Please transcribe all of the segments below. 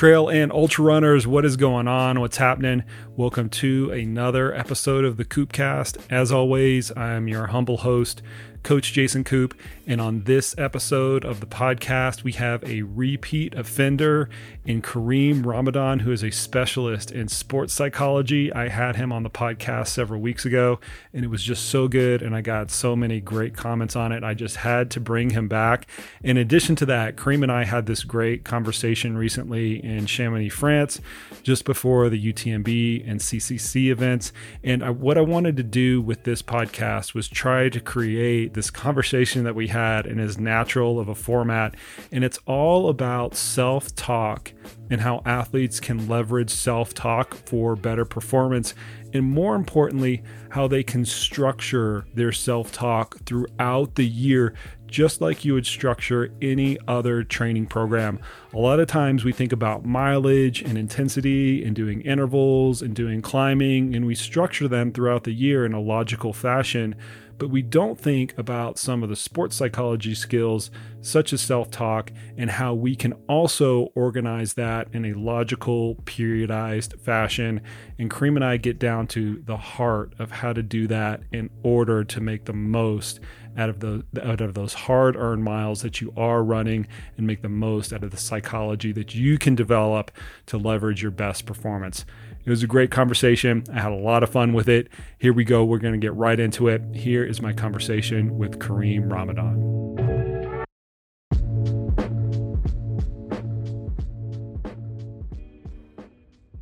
trail and ultra runners, what is going on? What's happening? Welcome to another episode of the Koopcast. As always, I am your humble host, Coach Jason Koop. And on this episode of the podcast, we have a repeat offender in Karim Ramadan, who is a specialist in sports psychology. I had him on the podcast several weeks ago, and it was just so good. And I got so many great comments on it. I just had to bring him back. In addition to that, Karim and I had this great conversation recently in Chamonix, France, just before the UTMB and CCC events. And I, what I wanted to do with this podcast was try to create this conversation that we had in as natural of a format. And it's all about self talk and how athletes can leverage self talk for better performance. And more importantly, how they can structure their self talk throughout the year, just like you would structure any other training program. A lot of times we think about mileage and intensity and doing intervals and doing climbing, and we structure them throughout the year in a logical fashion but we don't think about some of the sports psychology skills, such as self talk, and how we can also organize that in a logical, periodized fashion. And Karim and I get down to the heart of how to do that in order to make the most out of the out of those hard earned miles that you are running and make the most out of the psychology that you can develop to leverage your best performance. It was a great conversation. I had a lot of fun with it. Here we go. We're going to get right into it. Here is my conversation with Karim Ramadan.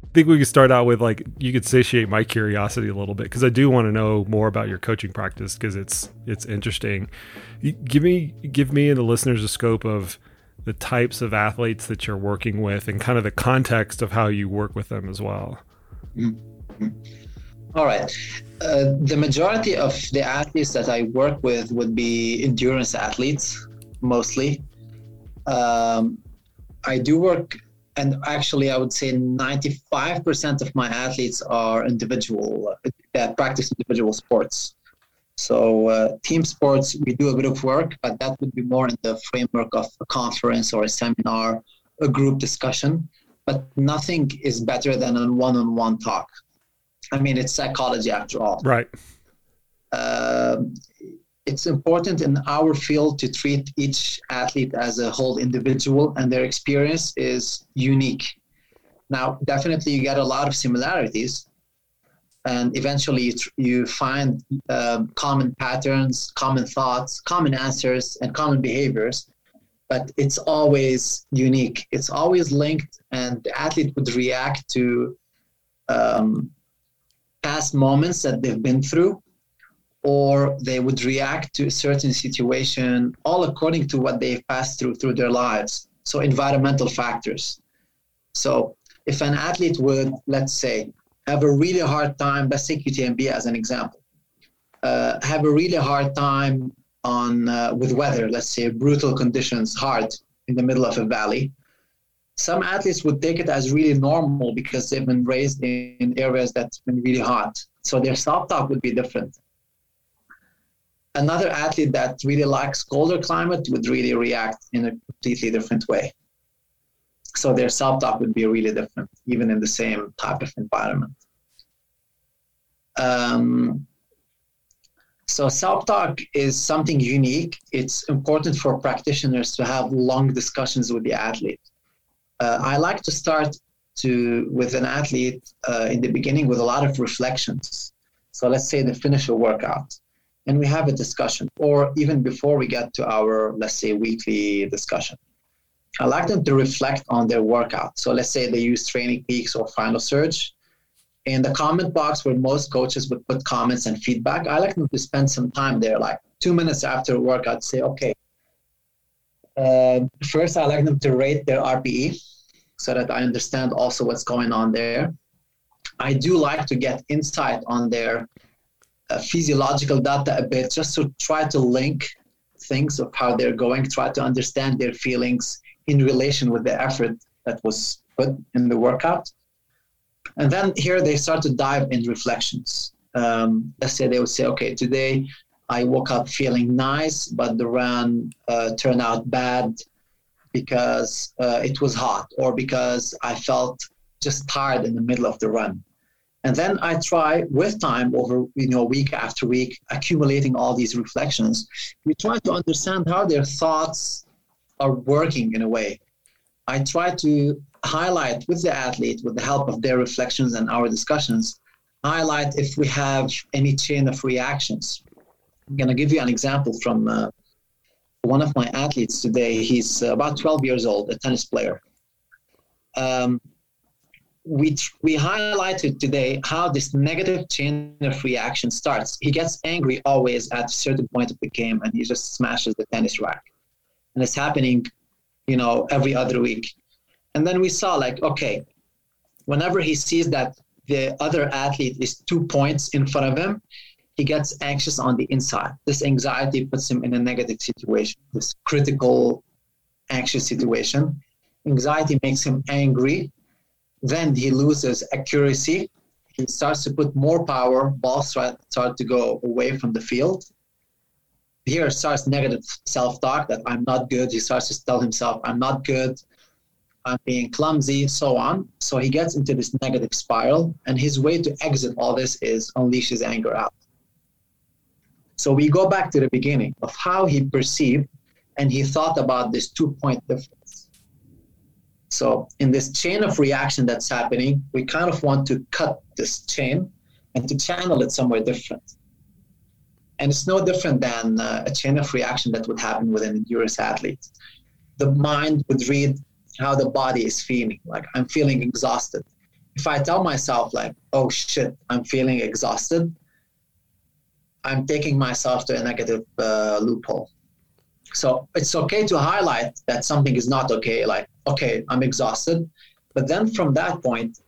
I think we could start out with like you could satiate my curiosity a little bit because I do want to know more about your coaching practice because it's it's interesting. Give me give me and the listeners a scope of the types of athletes that you're working with and kind of the context of how you work with them as well. Mm-hmm. All right. Uh, the majority of the athletes that I work with would be endurance athletes, mostly. Um, I do work, and actually, I would say 95% of my athletes are individual, uh, that practice individual sports. So, uh, team sports, we do a bit of work, but that would be more in the framework of a conference or a seminar, a group discussion but nothing is better than a one-on-one talk. I mean, it's psychology after all. Right. Uh, it's important in our field to treat each athlete as a whole individual, and their experience is unique. Now, definitely, you get a lot of similarities, and eventually, you, tr- you find uh, common patterns, common thoughts, common answers, and common behaviors but it's always unique. It's always linked, and the athlete would react to um, past moments that they've been through, or they would react to a certain situation, all according to what they've passed through through their lives. So environmental factors. So if an athlete would, let's say, have a really hard time, let's take UTMB as an example, uh, have a really hard time on uh, with weather, let's say brutal conditions, hard in the middle of a valley. Some athletes would take it as really normal because they've been raised in areas that's been really hot. So their self-talk would be different. Another athlete that really likes colder climate would really react in a completely different way. So their self-talk would be really different, even in the same type of environment. Um, so self-talk is something unique. It's important for practitioners to have long discussions with the athlete. Uh, I like to start to with an athlete uh, in the beginning with a lot of reflections. So let's say they finish a workout and we have a discussion, or even before we get to our let's say weekly discussion. I like them to reflect on their workout. So let's say they use TrainingPeaks or final surge in the comment box where most coaches would put comments and feedback, I like them to spend some time there, like two minutes after a workout, say, okay, uh, first I like them to rate their RPE so that I understand also what's going on there. I do like to get insight on their uh, physiological data a bit, just to try to link things of how they're going, try to understand their feelings in relation with the effort that was put in the workout. And then here they start to dive in reflections. Um, let's say they would say, okay, today I woke up feeling nice, but the run uh, turned out bad because uh, it was hot or because I felt just tired in the middle of the run. And then I try with time over, you know, week after week, accumulating all these reflections. We try to understand how their thoughts are working in a way. I try to highlight with the athlete, with the help of their reflections and our discussions, highlight if we have any chain of reactions. I'm going to give you an example from uh, one of my athletes today. He's about 12 years old, a tennis player. Um, we we highlighted today how this negative chain of reaction starts. He gets angry always at a certain point of the game, and he just smashes the tennis rack, and it's happening, you know, every other week. And then we saw like, okay, whenever he sees that the other athlete is two points in front of him, he gets anxious on the inside. This anxiety puts him in a negative situation, this critical, anxious situation. Anxiety makes him angry then he loses accuracy. He starts to put more power. Balls start, to go away from the field. Here starts negative self-talk that I'm not good. He starts to tell himself, I'm not good. I'm being clumsy, so on. So he gets into this negative spiral, and his way to exit all this is unleash his anger out. So we go back to the beginning of how he perceived and he thought about this two point difference. So in this chain of reaction that's happening, we kind of want to cut this chain and to channel it somewhere different. And it's no different than uh, a chain of reaction that would happen with an endurance athlete. The mind would read how the body is feeling. Like I'm feeling exhausted. If I tell myself like, "Oh shit, I'm feeling exhausted," I'm taking myself to a negative uh, loophole. So it's okay to highlight that something is not okay, like, okay, I'm exhausted. But then from that point,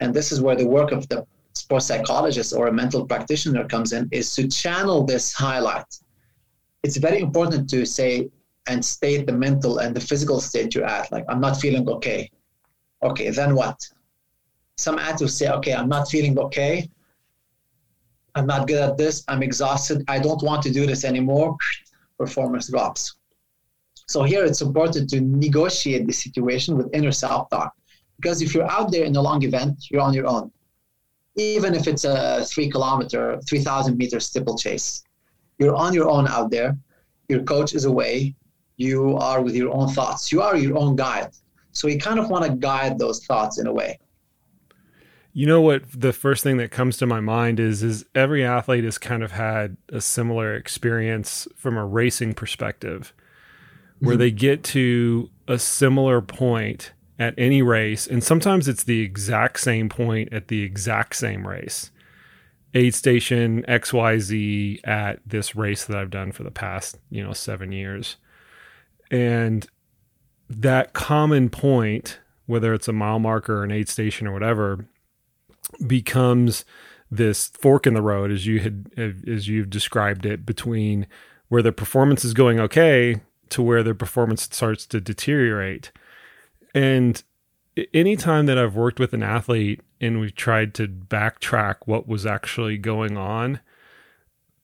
and this is where the work of the sports psychologist or a mental practitioner comes in, is to channel this highlight. It's very important to say and state the mental and the physical state you're at. Like, I'm not feeling okay. Okay, then what? Some athletes say, okay, I'm not feeling okay. I'm not good at this. I'm exhausted. I don't want to do this anymore performance drops. So here it's important to negotiate the situation with inner self-talk. Because if you're out there in a long event, you're on your own. Even if it's a three kilometer, 3,000 meter steeplechase, you're on your own out there. Your coach is away. You are with your own thoughts. You are your own guide. So you kind of want to guide those thoughts in a way. You know what the first thing that comes to my mind is is every athlete has kind of had a similar experience from a racing perspective where mm-hmm. they get to a similar point at any race and sometimes it's the exact same point at the exact same race. Aid station XYZ at this race that I've done for the past, you know, 7 years. And that common point whether it's a mile marker or an aid station or whatever becomes this fork in the road as you had as you've described it between where the performance is going okay to where the performance starts to deteriorate. And anytime that I've worked with an athlete and we've tried to backtrack what was actually going on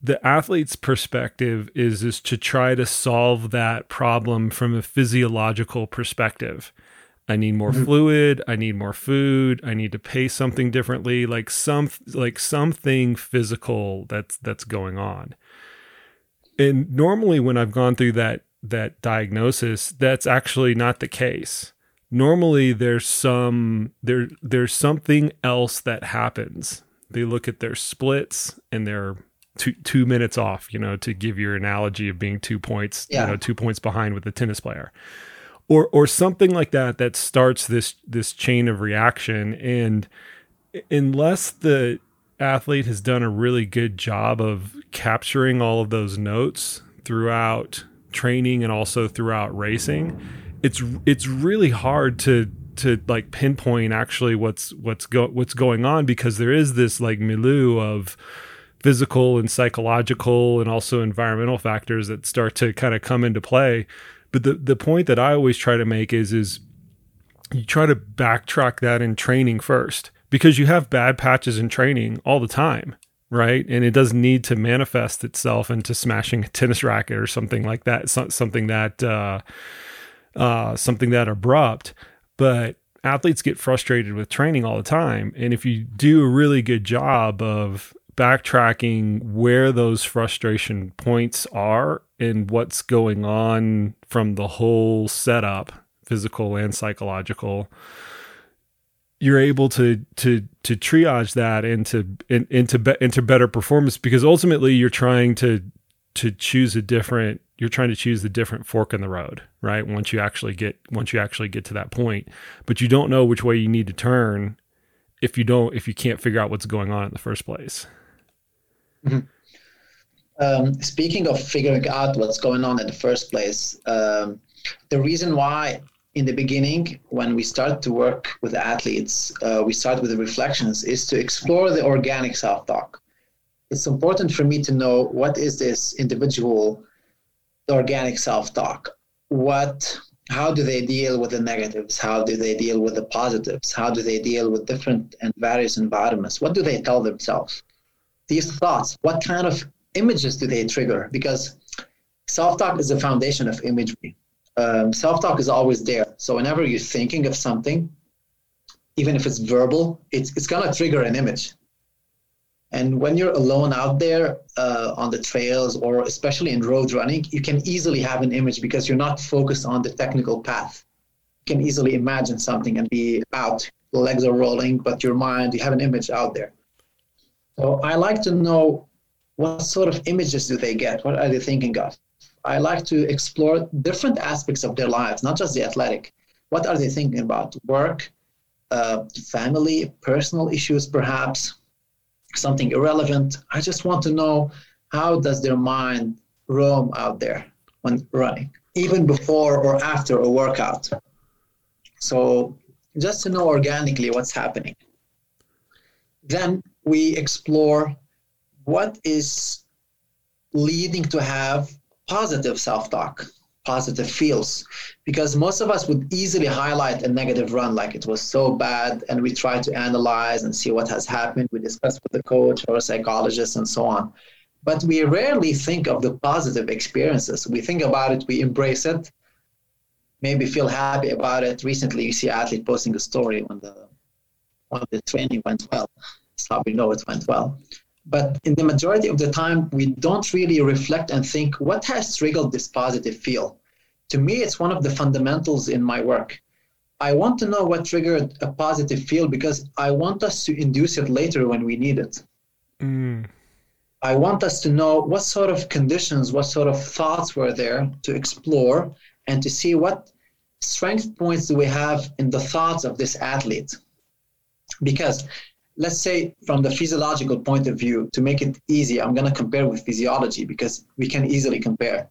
the athlete's perspective is is to try to solve that problem from a physiological perspective I need more mm-hmm. fluid, I need more food, I need to pace something differently, like some like something physical that's that's going on. And normally when I've gone through that that diagnosis, that's actually not the case. Normally there's some there there's something else that happens. They look at their splits and they're two two minutes off, you know, to give your analogy of being two points, yeah. you know, two points behind with the tennis player or or something like that that starts this this chain of reaction and unless the athlete has done a really good job of capturing all of those notes throughout training and also throughout racing it's it's really hard to to like pinpoint actually what's what's go what's going on because there is this like milieu of physical and psychological and also environmental factors that start to kind of come into play but the the point that I always try to make is is you try to backtrack that in training first because you have bad patches in training all the time, right? And it doesn't need to manifest itself into smashing a tennis racket or something like that. Not something that uh, uh, something that abrupt, but athletes get frustrated with training all the time. And if you do a really good job of backtracking where those frustration points are and what's going on from the whole setup, physical and psychological, you're able to to to triage that into in, into into better performance because ultimately you're trying to to choose a different you're trying to choose the different fork in the road right? Once you actually get once you actually get to that point but you don't know which way you need to turn if you don't if you can't figure out what's going on in the first place mm-hmm. um, speaking of figuring out what's going on in the first place um, the reason why in the beginning when we start to work with athletes uh, we start with the reflections is to explore the organic self-talk. It's important for me to know what is this individual organic self-talk? What how do they deal with the negatives? How do they deal with the positives? How do they deal with different and various environments? What do they tell themselves these thoughts what kind of images do they trigger because self-talk is the foundation of imagery um, self-talk is always there so whenever you're thinking of something even if it's verbal it's, it's going to trigger an image and when you're alone out there uh, on the trails or especially in road running, you can easily have an image because you're not focused on the technical path. You can easily imagine something and be out. Legs are rolling, but your mind, you have an image out there. So I like to know what sort of images do they get? What are they thinking of? I like to explore different aspects of their lives, not just the athletic. What are they thinking about? Work, uh, family, personal issues, perhaps something irrelevant. I just want to know how does their mind roam out there when running, even before or after a workout. So just to know organically what's happening. Then we explore what is leading to have positive self-talk positive feels. Because most of us would easily highlight a negative run like it was so bad and we try to analyze and see what has happened. We discuss with the coach or a psychologist and so on. But we rarely think of the positive experiences. We think about it we embrace it maybe feel happy about it. Recently you see athlete posting a story when the when the training went well how we know it went well but in the majority of the time, we don't really reflect and think what has triggered this positive feel. To me, it's one of the fundamentals in my work. I want to know what triggered a positive feel because I want us to induce it later when we need it. Mm. I want us to know what sort of conditions, what sort of thoughts were there to explore and to see what strength points do we have in the thoughts of this athlete. Because let's say from the physiological point of view, to make it easy, I'm going to compare with physiology because we can easily compare.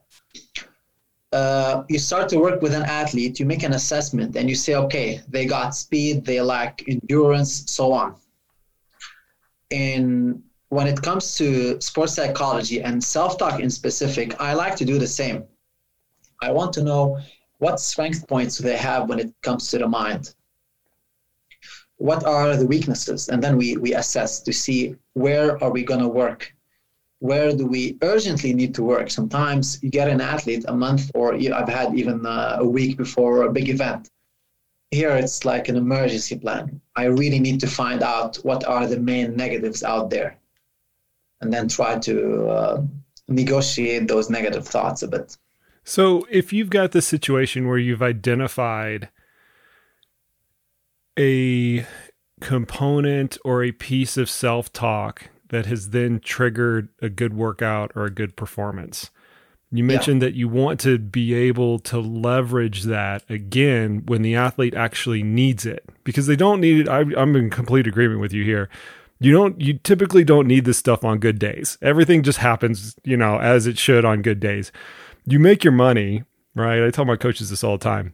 Uh, you start to work with an athlete, you make an assessment, and you say, okay, they got speed, they lack endurance, so on. And when it comes to sports psychology and self talk in specific, I like to do the same. I want to know what strength points do they have when it comes to the mind what are the weaknesses? And then we we assess to see where are we going to work? Where do we urgently need to work? Sometimes you get an athlete a month or i've had even uh, a week before a big event. Here it's like an emergency plan. I really need to find out what are the main negatives out there and then try to uh, negotiate those negative thoughts a bit. So if you've got the situation where you've identified a component or a piece of self talk that has then triggered a good workout or a good performance. You mentioned yeah. that you want to be able to leverage that again when the athlete actually needs it because they don't need it. I, I'm in complete agreement with you here. You don't, you typically don't need this stuff on good days. Everything just happens, you know, as it should on good days. You make your money, right? I tell my coaches this all the time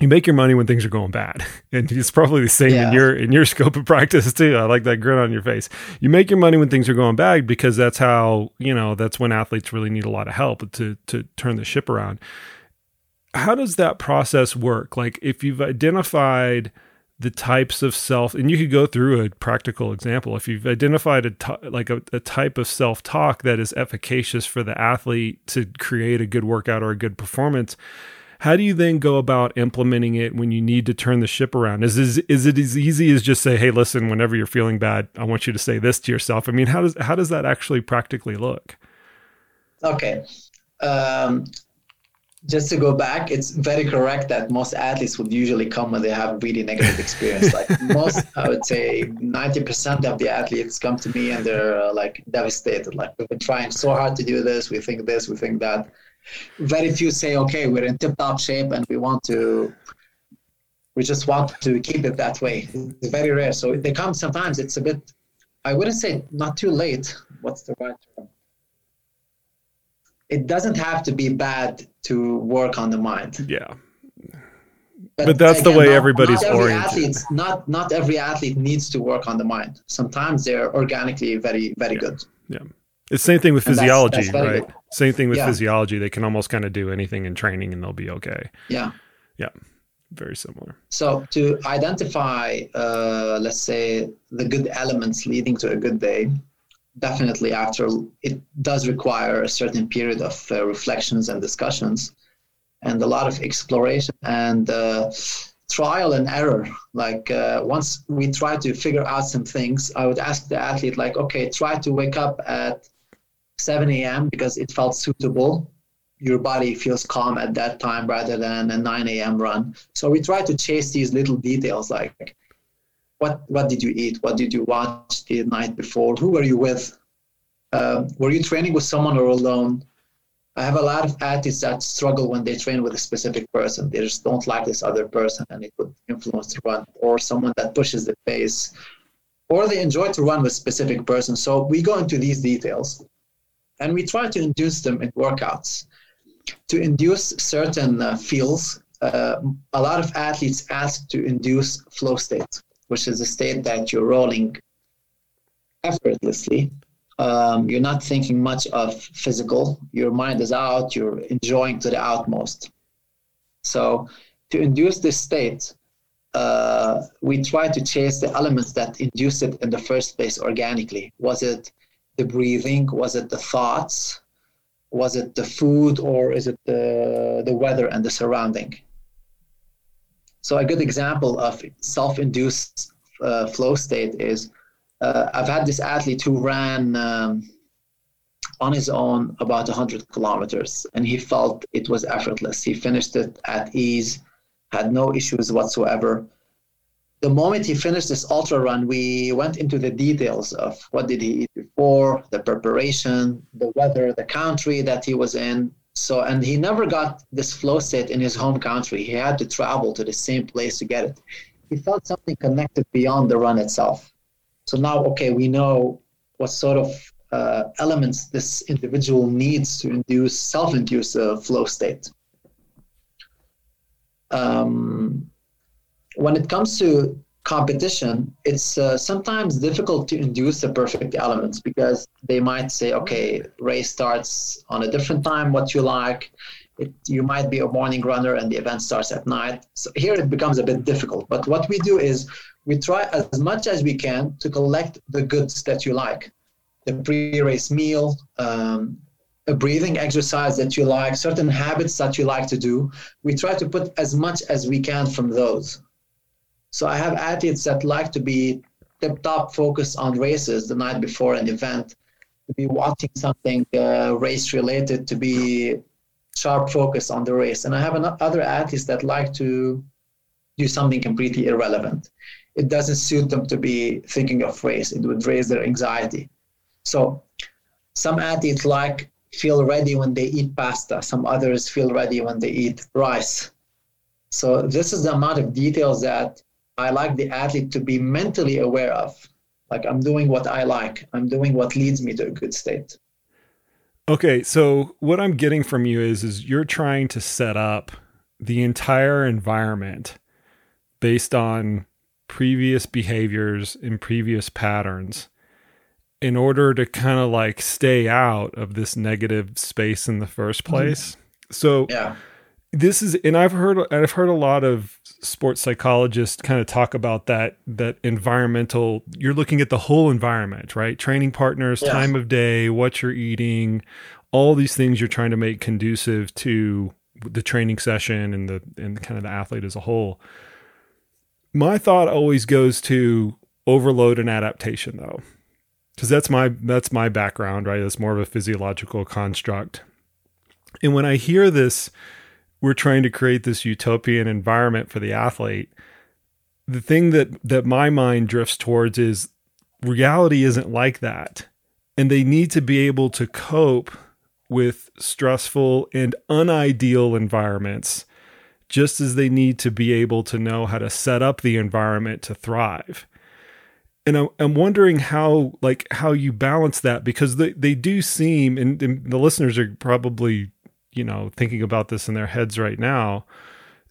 you make your money when things are going bad. And it's probably the same yeah. in your in your scope of practice too. I like that grin on your face. You make your money when things are going bad because that's how you know that's when athletes really need a lot of help to to turn the ship around. How does that process work? Like if you've identified the types of self and you could go through a practical example. If you've identified a t- like a, a type of self-talk that is efficacious for the athlete to create a good workout or a good performance how do you then go about implementing it when you need to turn the ship around? Is is, is it as easy as just say, "Hey, listen, whenever you're feeling bad, I want you to say this to yourself." I mean, how does how does that actually practically look? Okay. Um, just to go back, it's very correct that most athletes would usually come when they have really negative experience. like most, I would say, ninety percent of the athletes come to me and they're uh, like devastated. Like we've been trying so hard to do this, we think this, we think that. Very few say, "Okay, we're in tip-top shape and we want to." We just want to keep it that way. It's very rare. So they come sometimes. It's a bit. I wouldn't say not too late. What's the right term? it doesn't have to be bad to work on the mind. Yeah. But, but that's again, the way not, everybody's not every oriented. Athlete, not not every athlete needs to work on the mind. Sometimes they're organically very very yeah. good. Yeah. It's same thing with physiology, that's, that's right? Same thing with yeah. physiology. They can almost kind of do anything in training and they'll be okay. Yeah. Yeah. Very similar. So to identify, uh, let's say, the good elements leading to a good day, definitely after it does require a certain period of uh, reflections and discussions and a lot of exploration and uh, trial and error like uh, once we try to figure out some things i would ask the athlete like okay try to wake up at 7 a.m because it felt suitable your body feels calm at that time rather than a 9 a.m run so we try to chase these little details like what what did you eat? What did you watch the night before? Who were you with? Uh, were you training with someone or alone? I have a lot of athletes that struggle when they train with a specific person. They just don't like this other person, and it would influence the run. Or someone that pushes the pace, or they enjoy to run with specific person. So we go into these details, and we try to induce them in workouts. To induce certain uh, feels, uh, a lot of athletes ask to induce flow state which is a state that you're rolling effortlessly. Um, you're not thinking much of physical. Your mind is out. You're enjoying to the utmost. So, to induce this state, uh, we try to chase the elements that induce it in the first place organically. Was it the breathing? Was it the thoughts? Was it the food, or is it the the weather and the surrounding? So a good example of self-induced uh, flow state is uh, I've had this athlete who ran um, on his own about 100 kilometers and he felt it was effortless. He finished it at ease, had no issues whatsoever. The moment he finished this ultra run, we went into the details of what did he eat before, the preparation, the weather, the country that he was in, so, and he never got this flow state in his home country. He had to travel to the same place to get it. He felt something connected beyond the run itself. So now, okay, we know what sort of uh, elements this individual needs to induce, self-induce a flow state. Um, when it comes to competition, it's uh, sometimes difficult to induce the perfect elements because they might say, okay, race starts on a different time, what you like. It, you might be a morning runner and the event starts at night. So here it becomes a bit difficult. But what we do is we try as much as we can to collect the goods that you like the pre race meal, um, a breathing exercise that you like, certain habits that you like to do. We try to put as much as we can from those so I have athletes that like to be tip top focused on races the night before an event, to be watching something uh, race related, to be sharp focused on the race. And I have other athletes that like to do something completely irrelevant. It doesn't suit them to be thinking of race. It would raise their anxiety. So some athletes like feel ready when they eat pasta. Some others feel ready when they eat rice. So this is the amount of details that I like the athlete to be mentally aware of. Like I'm doing what I like. I'm doing what leads me to a good state. Okay, so what I'm getting from you is is you're trying to set up the entire environment based on previous behaviors and previous patterns in order to kind of like stay out of this negative space in the first mm-hmm. place. Mm-hmm. So yeah this is and i've heard i've heard a lot of sports psychologists kind of talk about that that environmental you're looking at the whole environment right training partners time of day what you're eating all these things you're trying to make conducive to the training session and the and kind of the athlete as a whole. My thought always goes to overload and adaptation though. Cuz that's my that's my background, right? It's more of a physiological construct. And when I hear this we're trying to create this utopian environment for the athlete, the thing that that my mind drifts towards is reality isn't like that. And they need to be able to cope with stressful and unideal environments just as they need to be able to know how to set up the environment to thrive and I'm, wondering how like how you balance that because they, they do seem and, and the listeners are probably you know thinking about this in their heads right now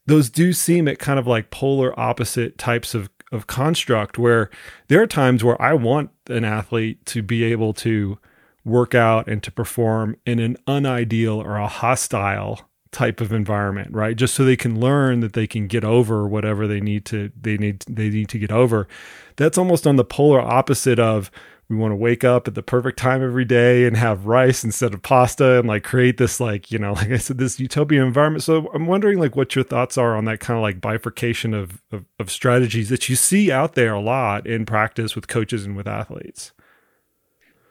those do seem at kind of like polar opposite types of of construct where there are times where I want an athlete to be able to work out and to perform in an unideal or a hostile type of environment right? Just so they can learn that they can get over whatever they need to they need they need to get over. That's almost on the polar opposite of we want to wake up at the perfect time every day and have rice instead of pasta and like create this like you know like i said this utopian environment. So i'm wondering like what your thoughts are on that kind of like bifurcation of, of, of strategies that you see out there a lot in practice with coaches and with athletes.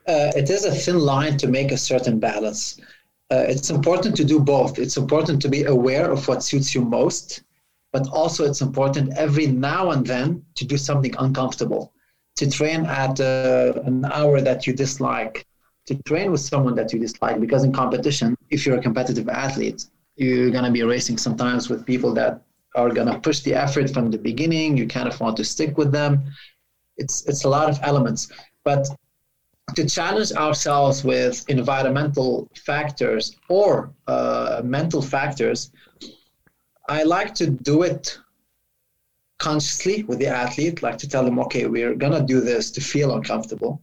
Uh, it is a thin line to make a certain balance. Uh, it's important to do both. It's important to be aware of what suits you most but also it's important every now and then to do something uncomfortable to train at uh, an hour that you dislike, to train with someone that you dislike. Because in competition, if you're a competitive athlete, you're going to be racing sometimes with people that are going to push the effort from the beginning. You kind of want to stick with them. It's, it's a lot of elements. But to challenge ourselves with environmental factors or uh, mental factors, I like to do it consciously with the athlete, like to tell them, okay, we're gonna do this to feel uncomfortable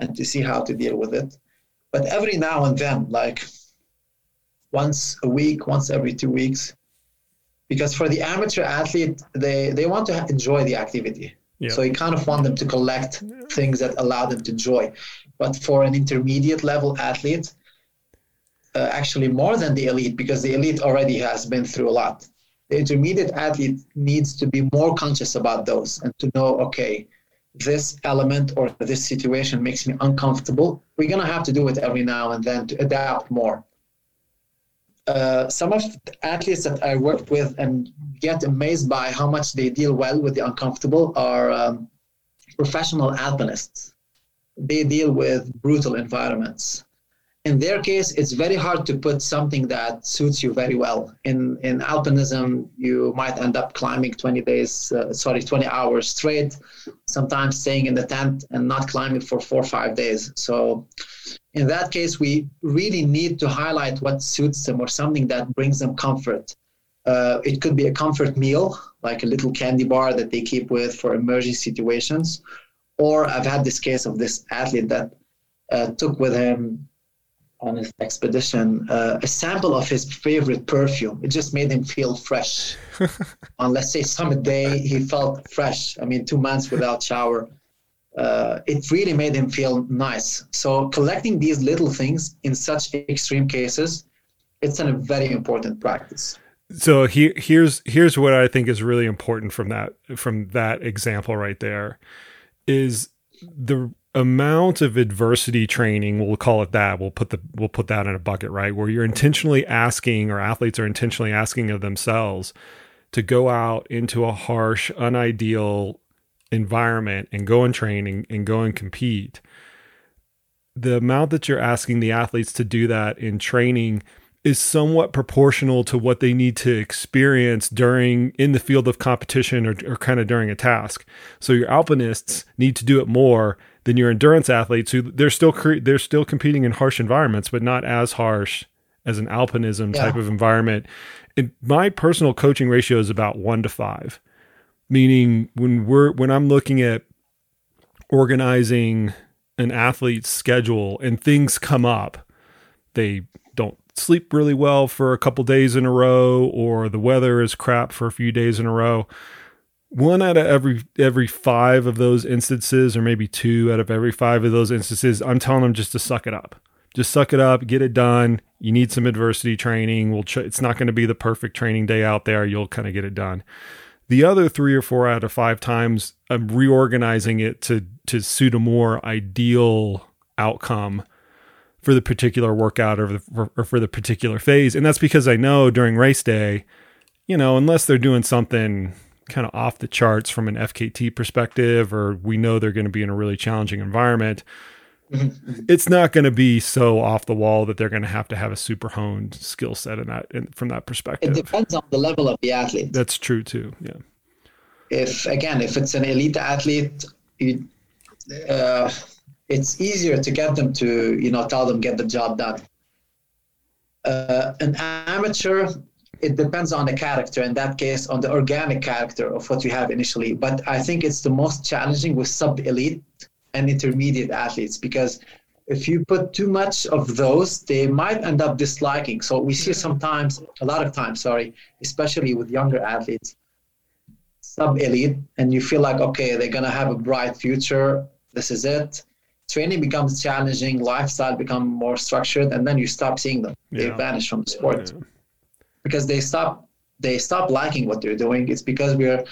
and to see how to deal with it. But every now and then, like once a week, once every two weeks, because for the amateur athlete, they, they want to enjoy the activity. Yeah. So you kind of want them to collect things that allow them to enjoy. But for an intermediate level athlete, uh, actually more than the elite, because the elite already has been through a lot the intermediate athlete needs to be more conscious about those and to know, okay, this element or this situation makes me uncomfortable. We're going to have to do it every now and then to adapt more. Uh, some of the athletes that I work with and get amazed by how much they deal well with the uncomfortable are um, professional alpinists. They deal with brutal environments in their case, it's very hard to put something that suits you very well. In in alpinism, you might end up climbing 20 days, uh, sorry, 20 hours straight, sometimes staying in the tent and not climbing for four or five days. So, in that case, we really need to highlight what suits them or something that brings them comfort. Uh, it could be a comfort meal, like a little candy bar that they keep with for emergency situations. Or I've had this case of this athlete that uh, took with him on his expedition uh, a sample of his favorite perfume. It just made him feel fresh. on let's say summit day, he felt fresh. I mean, two months without shower. Uh, it really made him feel nice. So collecting these little things in such extreme cases, it's a very important practice. So here, here's here's what I think is really important from that from that example right there, is the amount of adversity training we'll call it that we'll put the we'll put that in a bucket right where you're intentionally asking or athletes are intentionally asking of themselves to go out into a harsh unideal environment and go and train and, and go and compete the amount that you're asking the athletes to do that in training is somewhat proportional to what they need to experience during in the field of competition or, or kind of during a task. So your alpinists need to do it more than your endurance athletes who they're still cre- they're still competing in harsh environments, but not as harsh as an alpinism yeah. type of environment. And my personal coaching ratio is about one to five, meaning when we're when I'm looking at organizing an athlete's schedule and things come up, they don't sleep really well for a couple days in a row, or the weather is crap for a few days in a row one out of every every five of those instances or maybe two out of every five of those instances i'm telling them just to suck it up just suck it up, get it done. You need some adversity training. We'll it's not going to be the perfect training day out there. You'll kind of get it done. The other three or four out of five times, I'm reorganizing it to to suit a more ideal outcome for the particular workout or, the, or for the particular phase. And that's because I know during race day, you know, unless they're doing something kind of off the charts from an FKT perspective, or we know they're going to be in a really challenging environment, mm-hmm. it's not going to be so off the wall that they're going to have to have a super honed skill set in that in, from that perspective. It depends on the level of the athlete. That's true too. Yeah. If again, if it's an elite athlete, you, uh, it's easier to get them to you know tell them get the job done. Uh, an amateur it depends on the character in that case on the organic character of what you have initially. But i think it's the most challenging with sub elite and intermediate athletes because if you put too much of those they might end up disliking. So we see sometimes a lot of times sorry especially with younger athletes sub elite and you feel like okay they're going to have a bright future this is it. Training becomes challenging lifestyle become more structured and then you stop seeing them. Yeah. they vanish from the sport. Yeah because they stop they stop liking what they're doing. It's because we're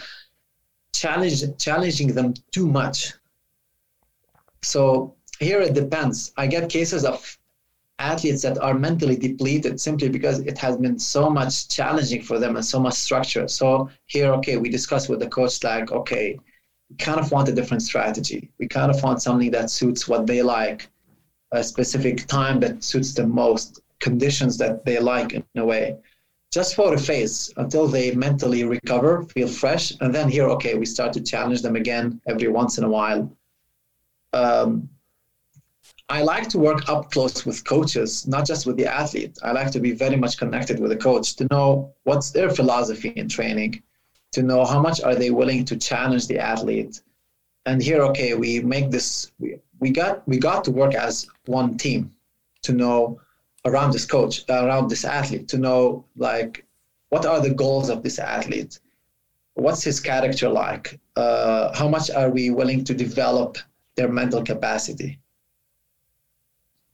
challenging them too much. So here it depends. I get cases of athletes that are mentally depleted simply because it has been so much challenging for them and so much structure. So here, okay, we discuss with the coach like, okay, we kind of want a different strategy. We kind of want something that suits what they like, a specific time that suits them most, conditions that they like in a way just for a phase until they mentally recover, feel fresh, and then here, okay, we start to challenge them again every once in a while. Um, I like to work up close with coaches, not just with the athlete. I like to be very much connected with the coach to know what's their philosophy in training, to know how much are they willing to challenge the athlete. And here, okay, we make this. We, we got we got to work as one team to know around this coach, around this athlete, to know like what are the goals of this athlete, what's his character like, uh, how much are we willing to develop their mental capacity,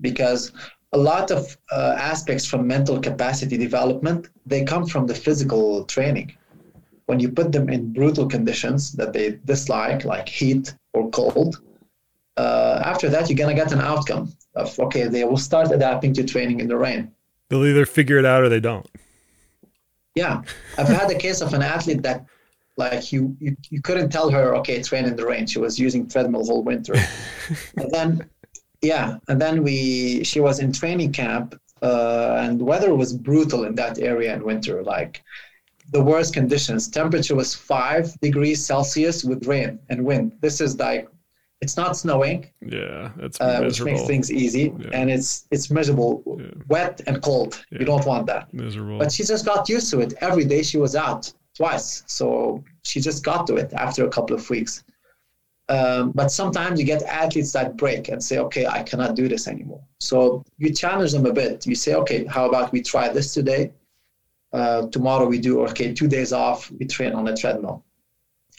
because a lot of uh, aspects from mental capacity development they come from the physical training. When you put them in brutal conditions that they dislike like heat or cold uh, after that you're going to get an outcome of okay, they will start adapting to training in the rain. They'll either figure it out or they don't. Yeah, I've had a case of an athlete that, like, you, you you couldn't tell her okay, train in the rain. She was using treadmill whole winter, and then yeah, and then we she was in training camp, uh, and weather was brutal in that area in winter, like the worst conditions. Temperature was five degrees Celsius with rain and wind. This is like it's not snowing. Yeah, that's uh, which makes things easy, yeah. and it's it's miserable, yeah. wet and cold. Yeah. You don't want that. Miserable. But she just got used to it. Every day she was out twice, so she just got to it after a couple of weeks. Um, but sometimes you get athletes that break and say, okay, I cannot do this anymore. So you challenge them a bit. You say, okay, how about we try this today? Uh, tomorrow we do, okay, two days off, we train on a treadmill.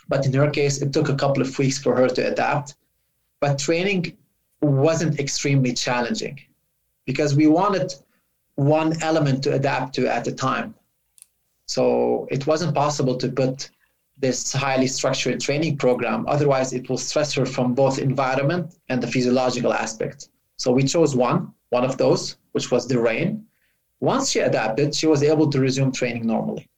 But in her case, it took a couple of weeks for her to adapt but training wasn't extremely challenging because we wanted one element to adapt to at a time. So it wasn't possible to put this highly structured training program. Otherwise, it will stress her from both environment and the physiological aspect. So we chose one, one of those, which was the rain. Once she adapted, she was able to resume training normally.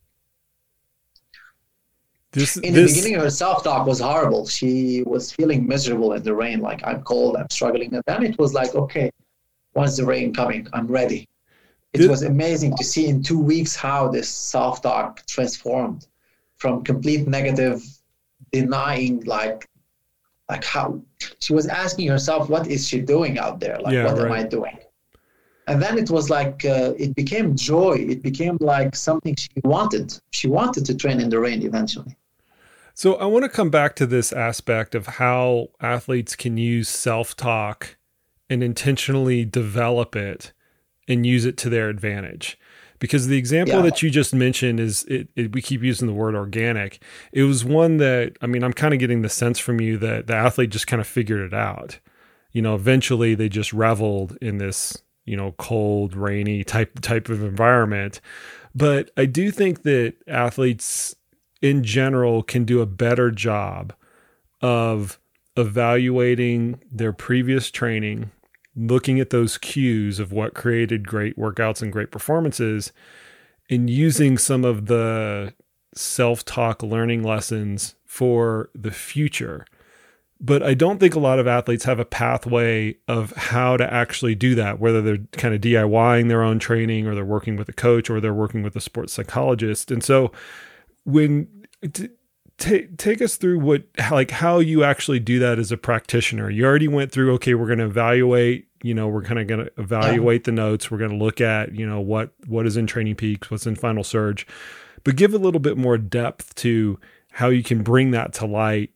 This, in this... the beginning, her self-talk was horrible. She was feeling miserable in the rain, like I'm cold, I'm struggling. And then it was like, okay, once the rain coming, I'm ready. It this... was amazing to see in two weeks how this self-talk transformed from complete negative, denying, like, like how she was asking herself, what is she doing out there? Like, yeah, what right. am I doing? and then it was like uh, it became joy it became like something she wanted she wanted to train in the rain eventually so I want to come back to this aspect of how athletes can use self-talk and intentionally develop it and use it to their advantage. Because the example yeah. that you just mentioned is it, it, we keep using the word organic. It was one that I mean I'm kind of getting the sense from you that the athlete just kind of figured it out. You know, eventually they just reveled in this you know, cold, rainy type type of environment. But I do think that athletes in general can do a better job of evaluating their previous training, looking at those cues of what created great workouts and great performances, and using some of the self talk learning lessons for the future. But I don't think a lot of athletes have a pathway of how to actually do that, whether they're kind of DIYing their own training or they're working with a coach or they're working with a sports psychologist. And so when t- take take us through what like how you actually do that as a practitioner. You already went through okay, we're going to evaluate, you know, we're kind of going to evaluate yeah. the notes, we're going to look at, you know, what what is in TrainingPeaks, what's in Final Surge. But give a little bit more depth to how you can bring that to light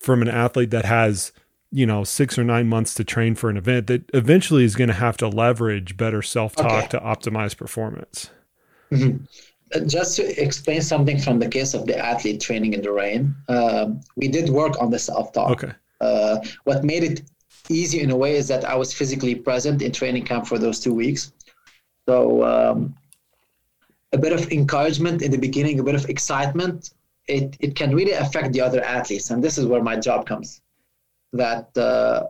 from an athlete that has you know six or nine months to train for an event that eventually is going to have to leverage better self-talk okay. to optimize performance mm-hmm. Just to explain something from the case of the athlete training in the rain um, we did work on the self-talk okay uh, what made it easy in a way is that i was physically present in training camp for those two weeks so um, a bit of encouragement in the beginning a bit of excitement it, it can really affect the other athletes. And this is where my job comes. That uh,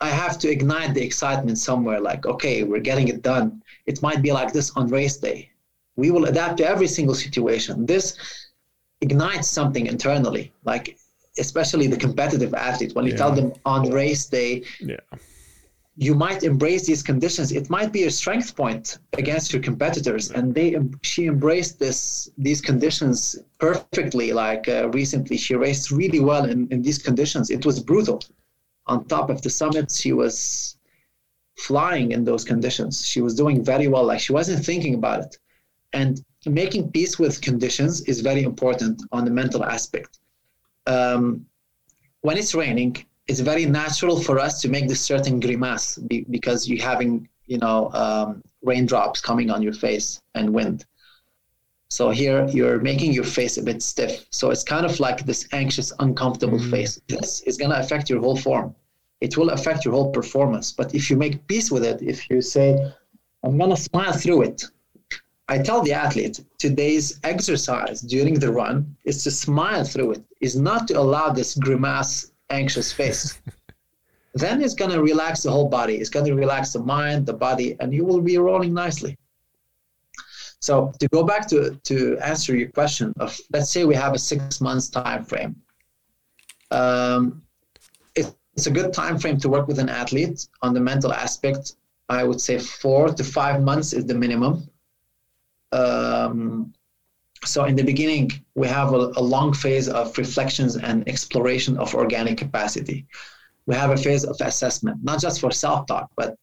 I have to ignite the excitement somewhere like, okay, we're getting it done. It might be like this on race day. We will adapt to every single situation. This ignites something internally, like especially the competitive athlete. When you yeah. tell them on race day, yeah. you might embrace these conditions. It might be a strength point against your competitors and they she embraced this these conditions perfectly. Like uh, recently she raced really well in, in these conditions. It was brutal. On top of the summit she was flying in those conditions. She was doing very well. Like she wasn't thinking about it and making peace with conditions is very important on the mental aspect. Um, when it's raining it's very natural for us to make this certain grimace be, because you're having you know um, raindrops coming on your face and wind. So here you're making your face a bit stiff. So it's kind of like this anxious uncomfortable mm-hmm. face. This is going to affect your whole form. It will affect your whole performance. But if you make peace with it if you say i'm going to smile through it i tell the athlete today's exercise during the run is to smile through it is not to allow this grimace anxious face. then it's going to relax the whole body. It's going to relax the mind, the body, and you will be rolling nicely. So to go back to, to answer your question of let's say we have a six months time frame. Um, it, it's a good time frame to work with an athlete on the mental aspect. I would say four to five months is the minimum. Um, so in the beginning we have a, a, long phase of reflections and exploration of organic capacity. We have a phase of assessment not just for self-talk but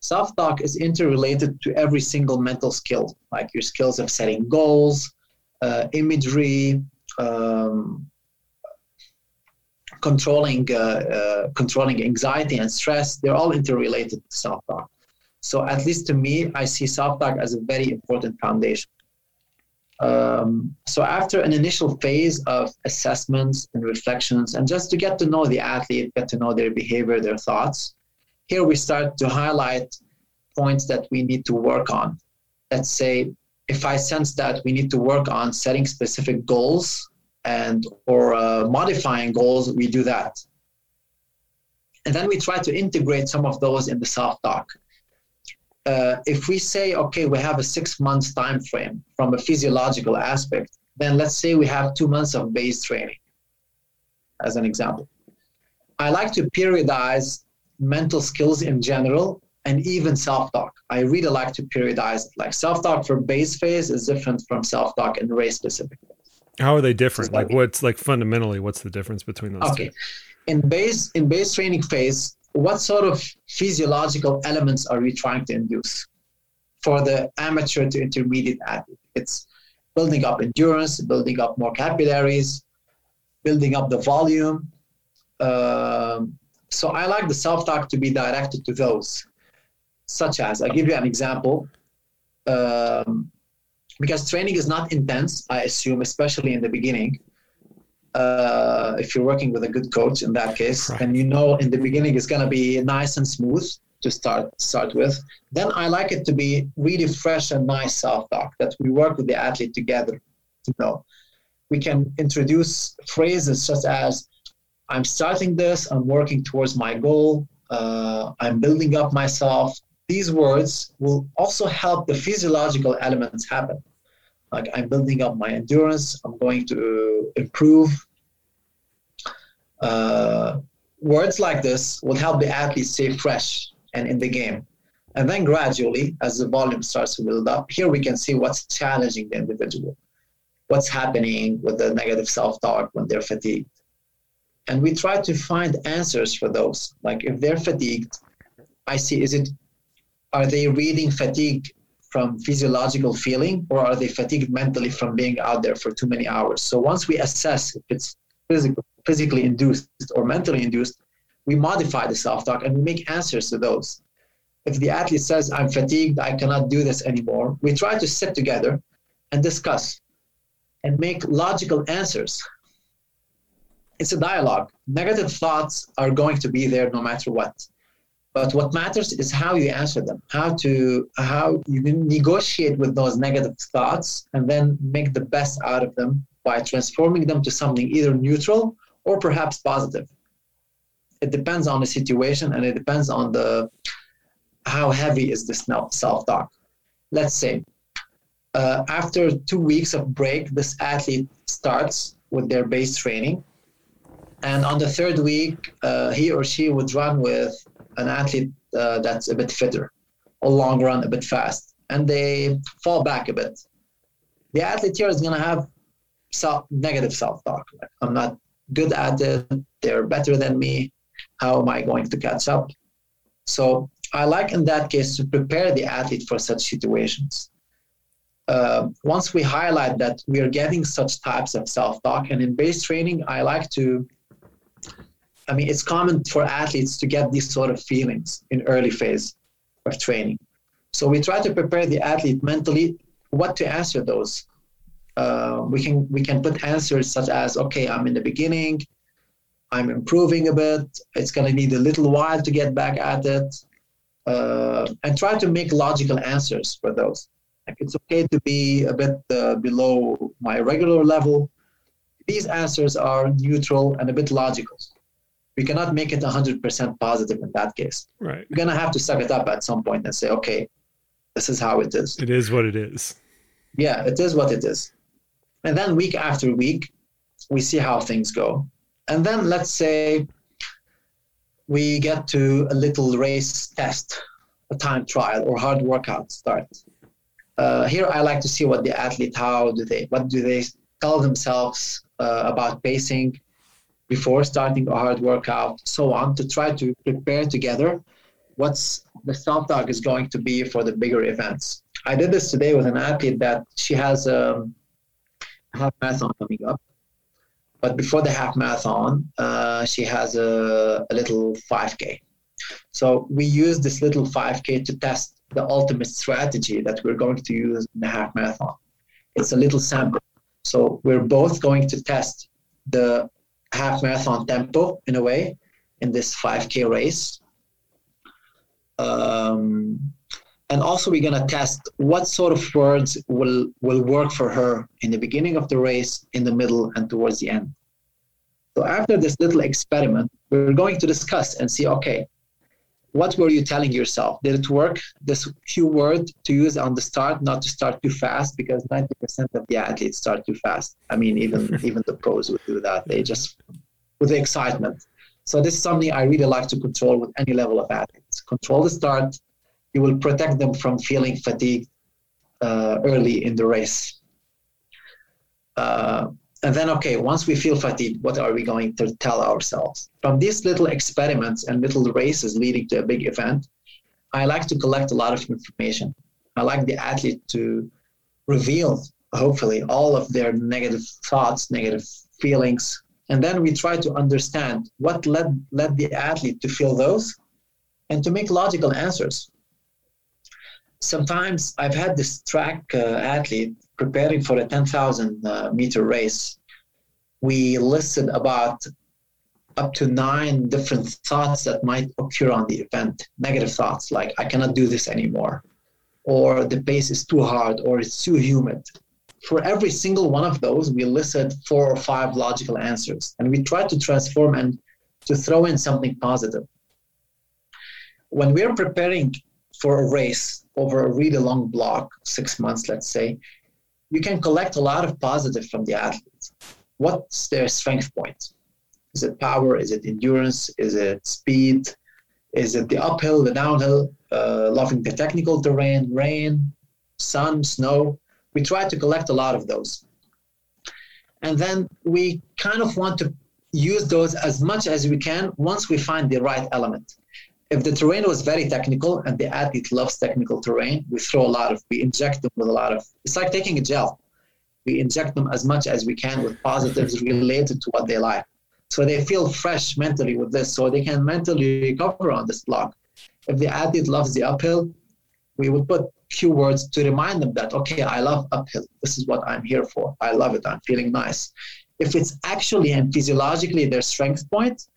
self-talk is interrelated to every single mental skill like your skills of setting goals uh, imagery um, controlling uh, uh, controlling anxiety and stress. They're all interrelated to self-talk so at least to me i see self-talk as a very important foundation um, so after an initial phase of assessments and reflections, and just to get to know the athlete, get to know their behavior, their thoughts, here we start to highlight points that we need to work on. Let's say if I sense that we need to work on setting specific goals and or uh, modifying goals, we do that. And then we try to integrate some of those in the self-talk uh, if we say, okay, we have a six months time frame from a physiological aspect, then let's say we have two months of base training, as an example. I like to periodize mental skills in general and even self-talk. I really like to periodize like self-talk for base phase is different from self-talk in race specific. How are they different? Like what's like fundamentally what's the difference between those okay. two? In base in base training phase, what sort of physiological elements are we trying to induce for the amateur to intermediate athlete? It's building up endurance, building up more capillaries, building up the volume. Um, so I like the self-talk to be directed to those, such as I'll give you an example. Um, because training is not intense, I assume, especially in the beginning uh, if you're working with a good coach in that case, right. and you know in the beginning it's going to be nice and smooth. to start start with. Then I like it to be really fresh and nice self-talk that we work with the athlete together you know. We can introduce phrases such as I'm starting this, I'm working towards my goal, uh, I'm building up myself. These words will also help the physiological elements happen. Like I'm building up my endurance, I'm going to improve. Uh, words like this will help the athlete stay fresh and in the game. And then gradually, as the volume starts to build up, here we can see what's challenging the individual, what's happening with the negative self talk when they're fatigued. And we try to find answers for those. Like if they're fatigued, I see, is it, are they reading fatigue from physiological feeling or are they fatigued mentally from being out there for too many hours? So once we assess if it's physical, physically induced or mentally induced, we modify the self-talk and we make answers to those. If the athlete says, I'm fatigued, I cannot do this anymore, we try to sit together and discuss and make logical answers. It's a dialogue. Negative thoughts are going to be there no matter what. But what matters is how you answer them, how to how you negotiate with those negative thoughts and then make the best out of them by transforming them to something either neutral or perhaps positive it depends on the situation and it depends on the how heavy is this self-talk. Let's say uh, after two weeks of break, this athlete starts with their base training, and on the third week, uh, he or she would run with an athlete uh, that's a bit fitter, a long run, a bit fast, and they fall back a bit. The athlete here is going to have self negative self-talk. Like, I'm not good at it. They're better than me. How am I going to catch up? So I like in that case to prepare the athlete for such situations. Uh, once we highlight that we are getting such types of self-talk, and in base training, I like to. I mean, it's common for athletes to get these sort of feelings in early phase of training. So we try to prepare the athlete mentally what to answer those. Uh, we can we can put answers such as, okay, I'm in the beginning. I'm improving a bit. It's going to need a little while to get back at it. Uh, and try to make logical answers for those. Like it's okay to be a bit uh, below my regular level. These answers are neutral and a bit logical. We cannot make it 100% positive in that case. Right. You're going to have to suck it up at some point and say, okay, this is how it is. It is what it is. Yeah, it is what it is. And then week after week, we see how things go. And then let's say we get to a little race test, a time trial or hard workout start. Uh, here I like to see what the athlete, how do they, what do they tell themselves uh, about pacing before starting a hard workout, so on, to try to prepare together what's the self-talk is going to be for the bigger events. I did this today with an athlete that she has a half marathon coming up but before the half marathon, uh, she has a, a little 5K. So we use this little 5K to test the ultimate strategy that we're going to use in the half marathon. It's a little sample. So we're both going to test the half marathon tempo in a way in this 5K race. Um, and also we're going to test what sort of words will will work for her in the beginning of the race in the middle and towards the end so after this little experiment we're going to discuss and see okay what were you telling yourself? Did it work? This few word to use on the start not to start too fast because 90% of the athletes start too fast. I mean even even the pros would do that. They just with the excitement. So this is something i really like to control with any level of athletes. Control the start. You will protect them from feeling fatigued uh, early in the race. Uh, and then, okay, once we feel fatigued, what are we going to tell ourselves? From these little experiments and little races leading to a big event, I like to collect a lot of information. I like the athlete to reveal, hopefully, all of their negative thoughts, negative feelings. And then we try to understand what led, led the athlete to feel those and to make logical answers sometimes I've had this track uh, athlete preparing for a 10,000 uh, meter race. We listed about up to nine different thoughts that might occur on the event. Negative thoughts like, I cannot do this anymore, or the pace is too hard, or it's too humid. For every single one of those, we listed four or five logical answers, and we tried to transform and to throw in something positive. When we're preparing for a race over a really long block, six months, let's say, you can collect a lot of positive from the athletes. What's their strength point? Is it power? Is it endurance? Is it speed? Is it the uphill, the downhill, uh, loving the technical terrain, rain, sun, snow? We try to collect a lot of those. And then we kind of want to use those as much as we can once we find the right element. If the terrain was very technical and the athlete loves technical terrain, we throw a lot of, we inject them with a lot of, it's like taking a gel. We inject them as much as we can with positives related to what they like. So they feel fresh mentally with this, so they can mentally recover on this block. If the athlete loves the uphill, we would put keywords to remind them that, okay, I love uphill. This is what I'm here for. I love it. I'm feeling nice. If it's actually and physiologically their strength point,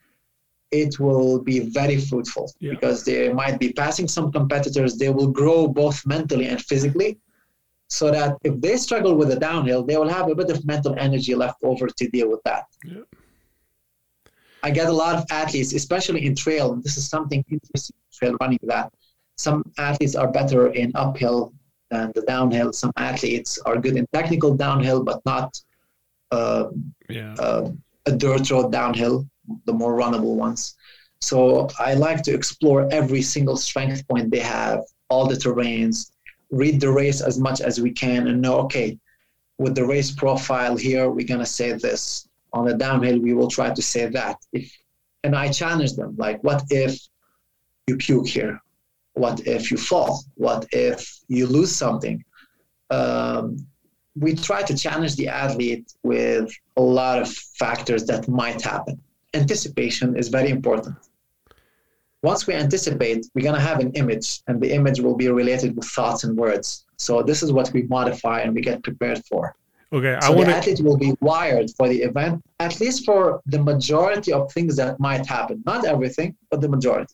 it will be very fruitful yeah. because they might be passing some competitors. They will grow both mentally and physically so that if they struggle with the downhill, they will have a bit of mental energy left over to deal with that. Yeah. I get a lot of athletes, especially in trail, and this is something interesting trail running that some athletes are better in uphill than the downhill. Some athletes are good in technical downhill, but not uh, yeah. uh, a dirt road downhill, the more runnable ones. So I like to explore every single strength point they have, all the terrains, read the race as much as we can, and know okay, with the race profile here, we're gonna say this on the downhill, we will try to say that. If, and I challenge them, like, what if you puke here? What if you fall? What if you lose something? Um, we try to challenge the athlete with a lot of factors that might happen. Anticipation is very important. Once we anticipate, we're going to have an image, and the image will be related with thoughts and words. So, this is what we modify and we get prepared for. Okay, so I want the athlete will be wired for the event, at least for the majority of things that might happen. Not everything, but the majority.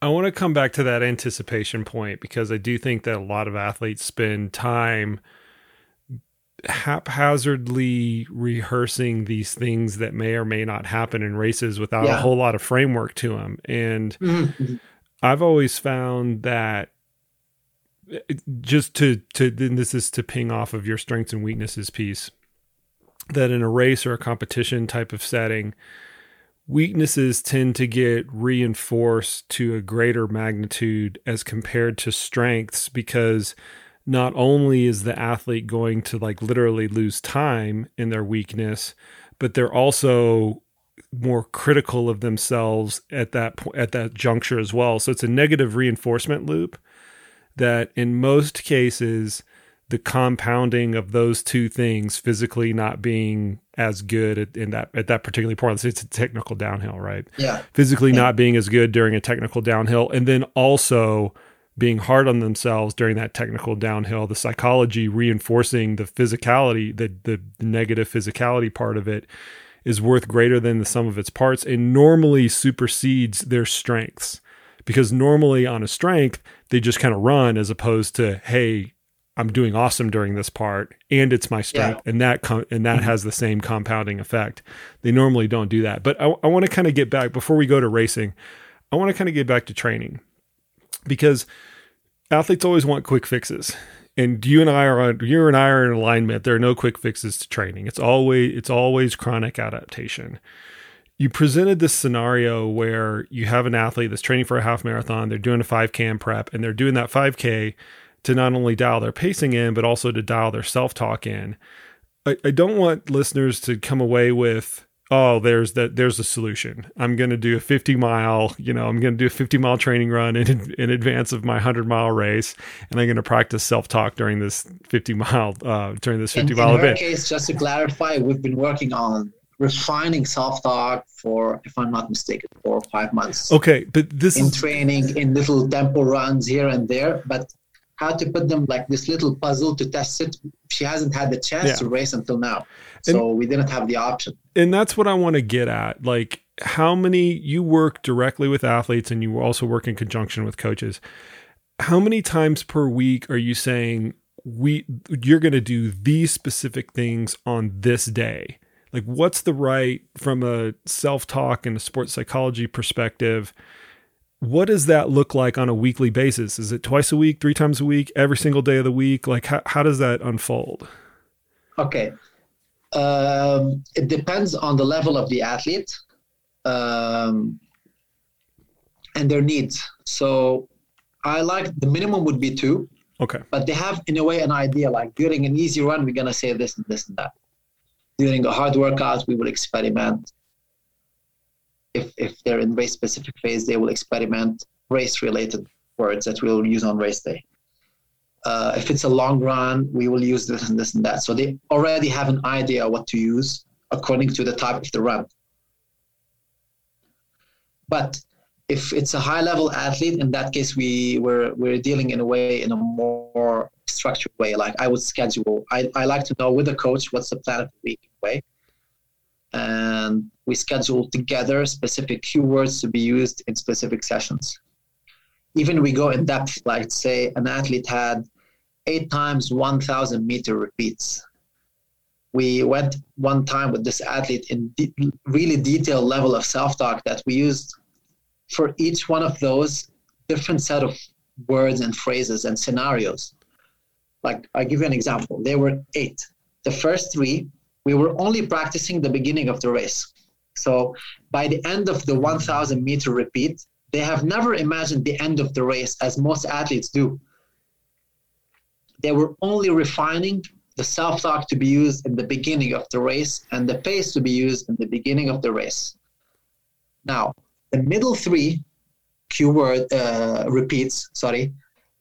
I want to come back to that anticipation point because I do think that a lot of athletes spend time haphazardly rehearsing these things that may or may not happen in races without yeah. a whole lot of framework to them. And mm-hmm. I've always found that just to to then this is to ping off of your strengths and weaknesses piece that in a race or a competition type of setting weaknesses tend to get reinforced to a greater magnitude as compared to strengths because not only is the athlete going to like literally lose time in their weakness but they're also more critical of themselves at that point at that juncture as well so it's a negative reinforcement loop that in most cases, the compounding of those two things, physically not being as good at, in that at that particular point, it's a technical downhill, right? Yeah. Physically yeah. not being as good during a technical downhill, and then also being hard on themselves during that technical downhill, the psychology reinforcing the physicality, the the negative physicality part of it is worth greater than the sum of its parts and normally supersedes their strengths. Because normally on a strength they just kind of run as opposed to hey i'm doing awesome during this part and it's my strength. Yeah. and that com- and that mm-hmm. has the same compounding effect. They normally don't do that. But i, I want to kind of get back before we go to racing i want to kind of get back to training. Because athletes always want quick fixes and you and I are you and I are in alignment. There are no quick fixes to training. It's always it's always chronic adaptation you presented this scenario where you have an athlete that's training for a half marathon, they're doing a 5K prep, and they're doing that 5K to not only dial their pacing in, but also to dial their self talk in. I, I, don't want listeners to come away with, oh, there's that there's a solution. I'm going to do a 50 mile, you know, I'm going to do a 50 mile training run in, in advance of my 100 mile race, and I'm going to practice self talk during this 50 mile uh, during this 50 in, mile in event. case, just to clarify, we've been working on refining self-talk for, if I'm not mistaken, four or five months. Okay, but this in is... training in little tempo runs here and there, but how to put them like this little puzzle to test it. She hasn't had the chance yeah. to race until now, so and, we didn't have the option. And that's what I want to get at. Like, how many you work directly with athletes and you also work in conjunction with coaches. How many times per week are you saying we you're going to do these specific things on this day? Like what's the right from a self-talk and a sports psychology perspective? What does that look like on a weekly basis? Is it twice a week, three times a week, every single day of the week? Like how, how does that unfold? Okay. Um, it depends on the level of the athlete um, and their needs. So I like the minimum would be two. Okay. But they have, in a way, an idea like during an easy run, we're going to say this and this and that. During a hard workout, we will experiment. If, if they're in race specific phase, they will experiment race related words that we'll use on race day. Uh, if it's a long run, we will use this and this and that. So they already have an idea what to use according to the type of the run. But if it's a high level athlete, in that case, we we're, we're dealing in a way, in a more structured way. Like I would schedule, I, I like to know with the coach what's the plan of the week way. And we schedule together specific keywords to be used in specific sessions. Even we go in depth, like say an athlete had eight times 1,000 meter repeats. We went one time with this athlete in de- really detailed level of self talk that we used for each one of those different set of words and phrases and scenarios. Like I give you an example. There were eight. The first three, we were only practicing the beginning of the race. So by the end of the 1000 meter repeat, they have never imagined the end of the race as most athletes do. They were only refining the self talk to be used in the beginning of the race and the pace to be used in the beginning of the race. Now, the middle three keyword uh, repeats, sorry,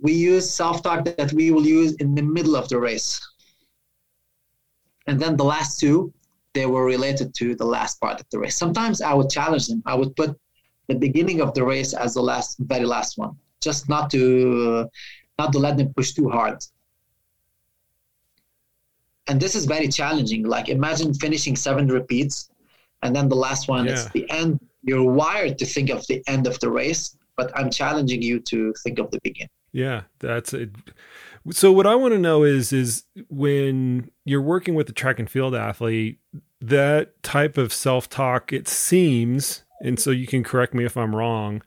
we use self-talk that we will use in the middle of the race. And then the last two, they were related to the last part of the race. Sometimes I would challenge them. I would put the beginning of the race as the last, very last one, just not to, not to let them push too hard. And this is very challenging. Like imagine finishing seven repeats, and then the last one yeah. is the end you're wired to think of the end of the race, but I'm challenging you to think of the beginning. Yeah, that's it. So what I want to know is is when you're working with a track and field athlete, that type of self-talk it seems, and so you can correct me if I'm wrong,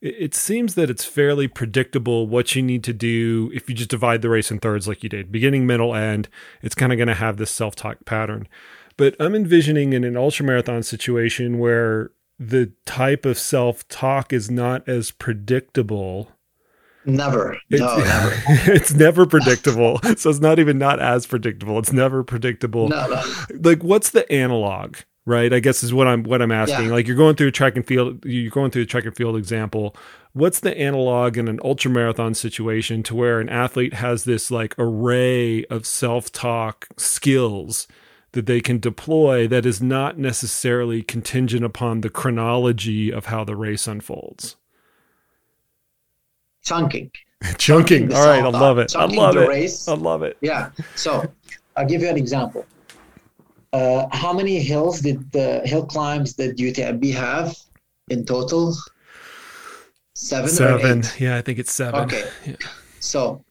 it seems that it's fairly predictable what you need to do if you just divide the race in thirds like you did beginning middle end it's kind of going to have this self-talk pattern but i'm envisioning in an ultra marathon situation where the type of self talk is not as predictable. Never. It's, no, never. it's never predictable. so it's not even not as predictable. It's never predictable. No, no. Like what's the analog? Right, I guess is what I'm what I'm asking. Yeah. Like you're going through a track and field, you're going through a track and field example. What's the analog in an ultra marathon situation to where an athlete has this like array of self talk skills that they can deploy that is not necessarily contingent upon the chronology of how the race unfolds. Chunking. Chunking. All right, I love it. Chunking I love it. Race. I love it. Yeah. So I'll give you an example. Uh, how many hills did the hill climbs did UTMB have in total? Seven. Seven. Yeah, I think it's seven. Okay. Yeah. So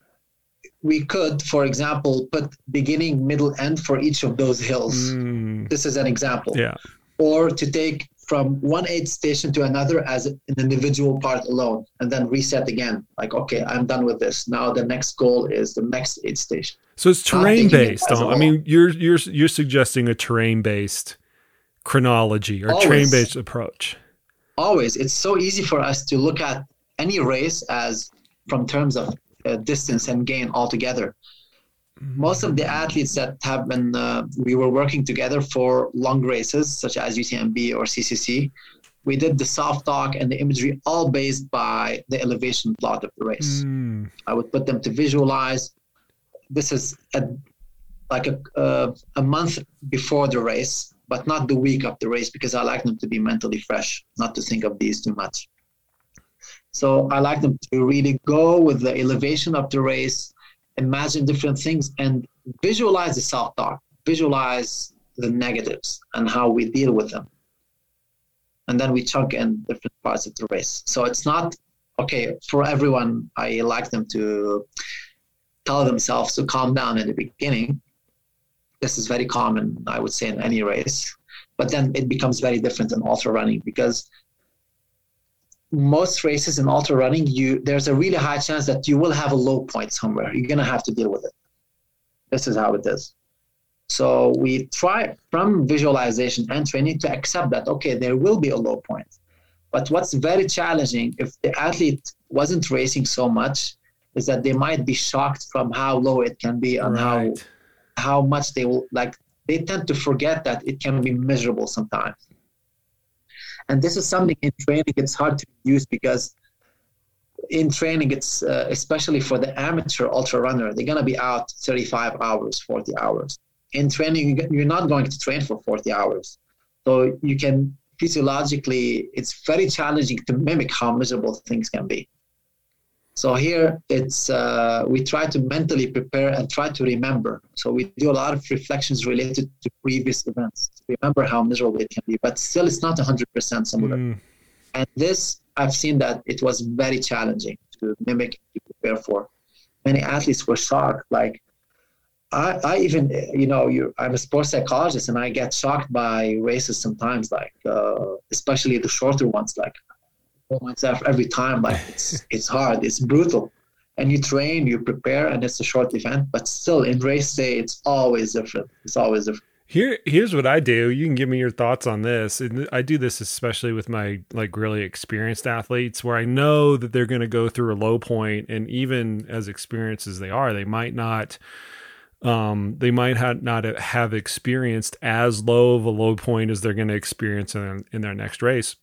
we could, for example, put beginning, middle, end for each of those hills. Mm. This is an example. Yeah. Or to take from one aid station to another as an individual part alone and then reset again. Like, okay, I'm done with this. Now the next goal is the next aid station. So it's terrain based. It I mean, you're you're you're suggesting a terrain based chronology or terrain based approach. Always. It's so easy for us to look at any race as from terms of uh, distance and gain altogether. Most of the athletes that have been, uh, we were working together for long races such as UTMB or CCC. We did the soft talk and the imagery all based by the elevation plot of the race. Mm. I would put them to visualize. This is a, like a, uh, a month before the race, but not the week of the race because I like them to be mentally fresh, not to think of these too much. So I like them to really go with the elevation of the race, imagine different things, and visualize the self talk, visualize the negatives and how we deal with them. and then we chunk in different parts of the race. So it's not okay for everyone. I like them to tell themselves to calm down in the beginning. This is very common, I would say, in any race. But then it becomes very different in ultra running because most races in ultra running, you there's a really high chance that you will have a low point somewhere. You're gonna have to deal with it. This is how it is. So we try from visualization and training to accept that okay, there will be a low point. But what's very challenging if the athlete wasn't racing so much is that they might be shocked from how low it can be and right. how how much they will like they tend to forget that it can be miserable sometimes. And this is something in training it's hard to use because in training it's uh, especially for the amateur ultra runner they're going to be out 35 hours 40 hours. In training you're not going to train for 40 hours. So you can physiologically it's very challenging to mimic how miserable things can be so here it's uh, we try to mentally prepare and try to remember. So we do a lot of reflections related to previous events to remember how miserable it can be. But still, it's not 100% similar. Mm. And this, I've seen that it was very challenging to mimic to prepare for. Many athletes were shocked. Like I, I even, you know, you I'm a sports psychologist, and I get shocked by races sometimes. Like uh, especially the shorter ones. Like myself every time like it's it's hard. It's brutal. And you train you prepare and it's a short event but still in race day it's always different. It's always different. Here here's what i do. You can give me your thoughts on this. And i do this especially with my like really experienced athletes where i know that they're going to go through a low point and even as experienced as they are they might not um, they might have not have experienced as low of a low point as they're going to experience in, in their next race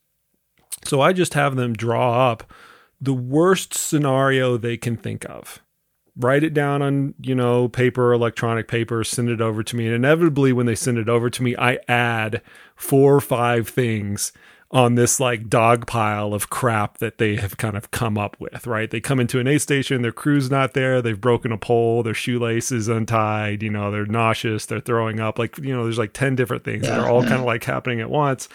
so I just have them draw up the worst scenario they can think of. Write it down on, you know, paper, electronic paper, send it over to me. And inevitably, when they send it over to me, I add four or five things on this like dog pile of crap that they have kind of come up with, right? They come into an aid station, their crew's not there, they've broken a pole, their shoelace is untied, you know, they're nauseous, they're throwing up. Like, you know, there's like 10 different things yeah, that are all yeah. kind of like happening at once.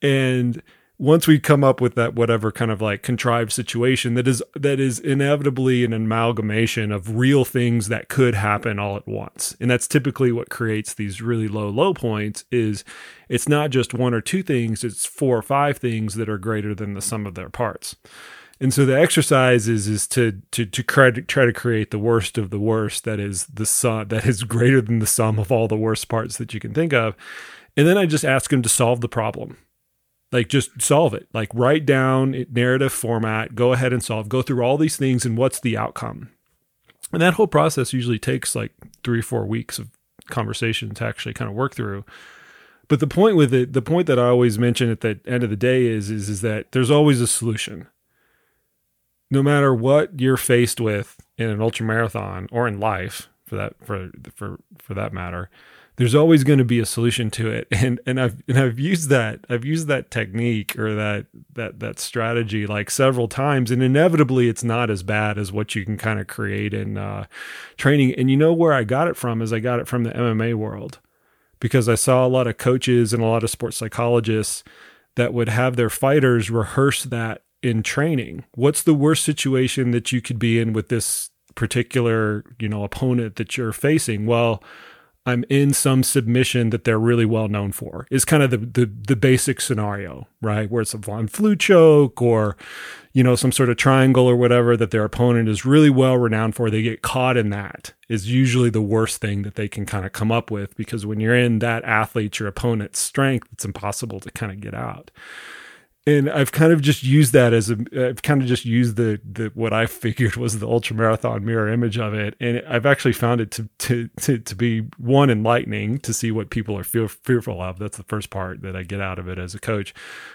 And once we come up with that whatever kind of like contrived situation that is that is inevitably an amalgamation of real things that could happen all at once. And that's typically what creates these really low low points is it's not just one or two things it's four or five things that are greater than the sum of their parts. And so the exercise is is to to to try to try to create the worst of the worst that is the sum that is greater than the sum of all the worst parts that you can think of. And then i just ask them to solve the problem like just solve it. Like write down narrative format go ahead and solve go through all these things and what's the outcome. And that whole process usually takes like three or four weeks of conversation to actually kind of work through. But the point with it the point that i always mention at the end of the day is is, is that there's always a solution. No matter what you're faced with in an ultra marathon or in life for that for for for that matter there's always going to be a solution to it. And and I've and I've used that I've used that technique or that that that strategy like several times and inevitably it's not as bad as what you can kind of create in uh, training. And you know where I got it from is I got it from the MMA world because I saw a lot of coaches and a lot of sports psychologists that would have their fighters rehearse that in training. What's the worst situation that you could be in with this particular you know opponent that you're facing? Well I'm in some submission that they're really well known for. Is kind of the, the the basic scenario, right? Where it's a von Flue choke or you know some sort of triangle or whatever that their opponent is really well renowned for. They get caught in that is usually the worst thing that they can kind of come up with because when you're in that athlete, your opponent's strength, it's impossible to kind of get out and I've kind of just used that as a I've kind of just used the the what I figured was the ultra marathon mirror image of it, and I've actually found it to to to, to be one enlightening to see what people are fear, fearful of. That's the first part that I get out of it as a coach,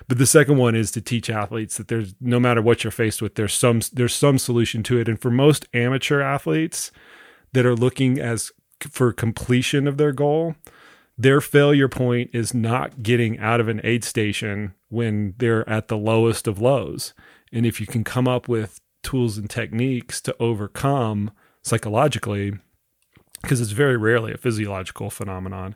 but the second one is to teach athletes that there's no matter what you're faced with, there's some there's some solution to it, and for most amateur athletes that are looking as for completion of their goal their failure point is not getting out of an aid station when they're at the lowest of lows. And if you can come up with tools and techniques to overcome psychologically, because it's very rarely a physiological phenomenon,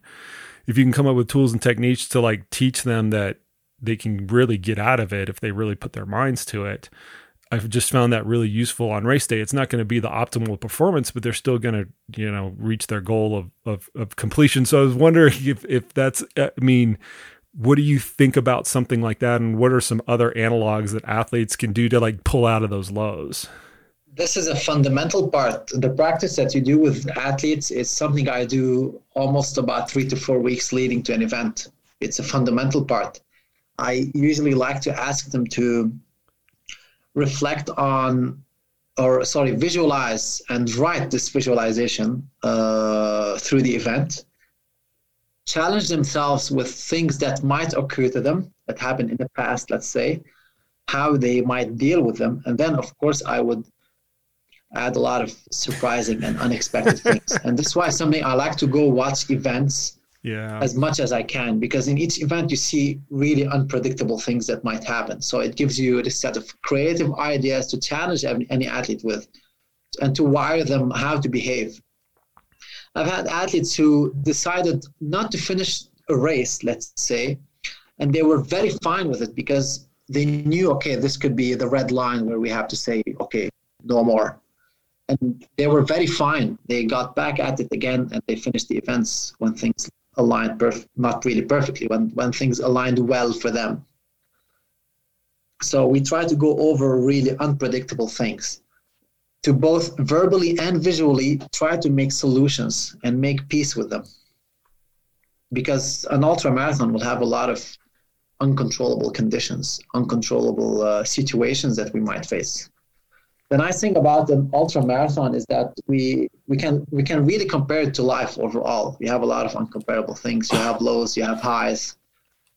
if you can come up with tools and techniques to like teach them that they can really get out of it if they really put their minds to it. I've just found that really useful on race day. It's not going to be the optimal performance, but they're still going to, you know, reach their goal of, of, of completion. So I was wondering if, if that's, uh, I mean, what do you think about something like that? And what are some other analogs that athletes can do to like pull out of those lows? This is a fundamental part. The practice that you do with athletes is something I do almost about three to four weeks leading to an event. It's a fundamental part. I usually like to ask them to reflect on or sorry visualize and write this visualization uh, through the event challenge themselves with things that might occur to them that happened in the past let's say how they might deal with them. And then of course i would add a lot of surprising and unexpected things. And this is why something i like to go watch events yeah. as much as i can because in each event you see really unpredictable things that might happen. So it gives you this set of creative ideas to challenge any athlete with and to wire them how to behave. I've had athletes who decided not to finish a race let's say and they were very fine with it because they knew okay this could be the red line where we have to say okay no more. And they were very fine. They got back at it again and they finished the events when things aligned perf- not really perfectly when when things aligned well for them. So we try to go over really unpredictable things to both verbally and visually try to make solutions and make peace with them. Because an ultra marathon will have a lot of uncontrollable conditions uncontrollable uh, situations that we might face the nice thing about an ultra marathon is that we we can we can really compare it to life overall. We have a lot of uncomparable things. You have lows, you have highs,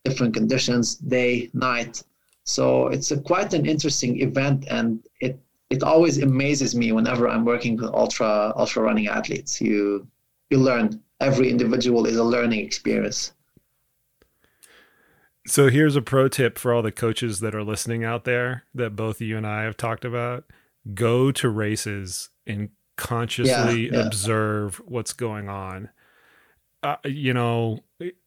different conditions, day, night. So it's a, quite an interesting event, and it it always amazes me whenever I'm working with ultra ultra running athletes. You you learn. Every individual is a learning experience. So here's a pro tip for all the coaches that are listening out there that both you and I have talked about go to races and consciously yeah, yeah. observe what's going on. Uh, you know,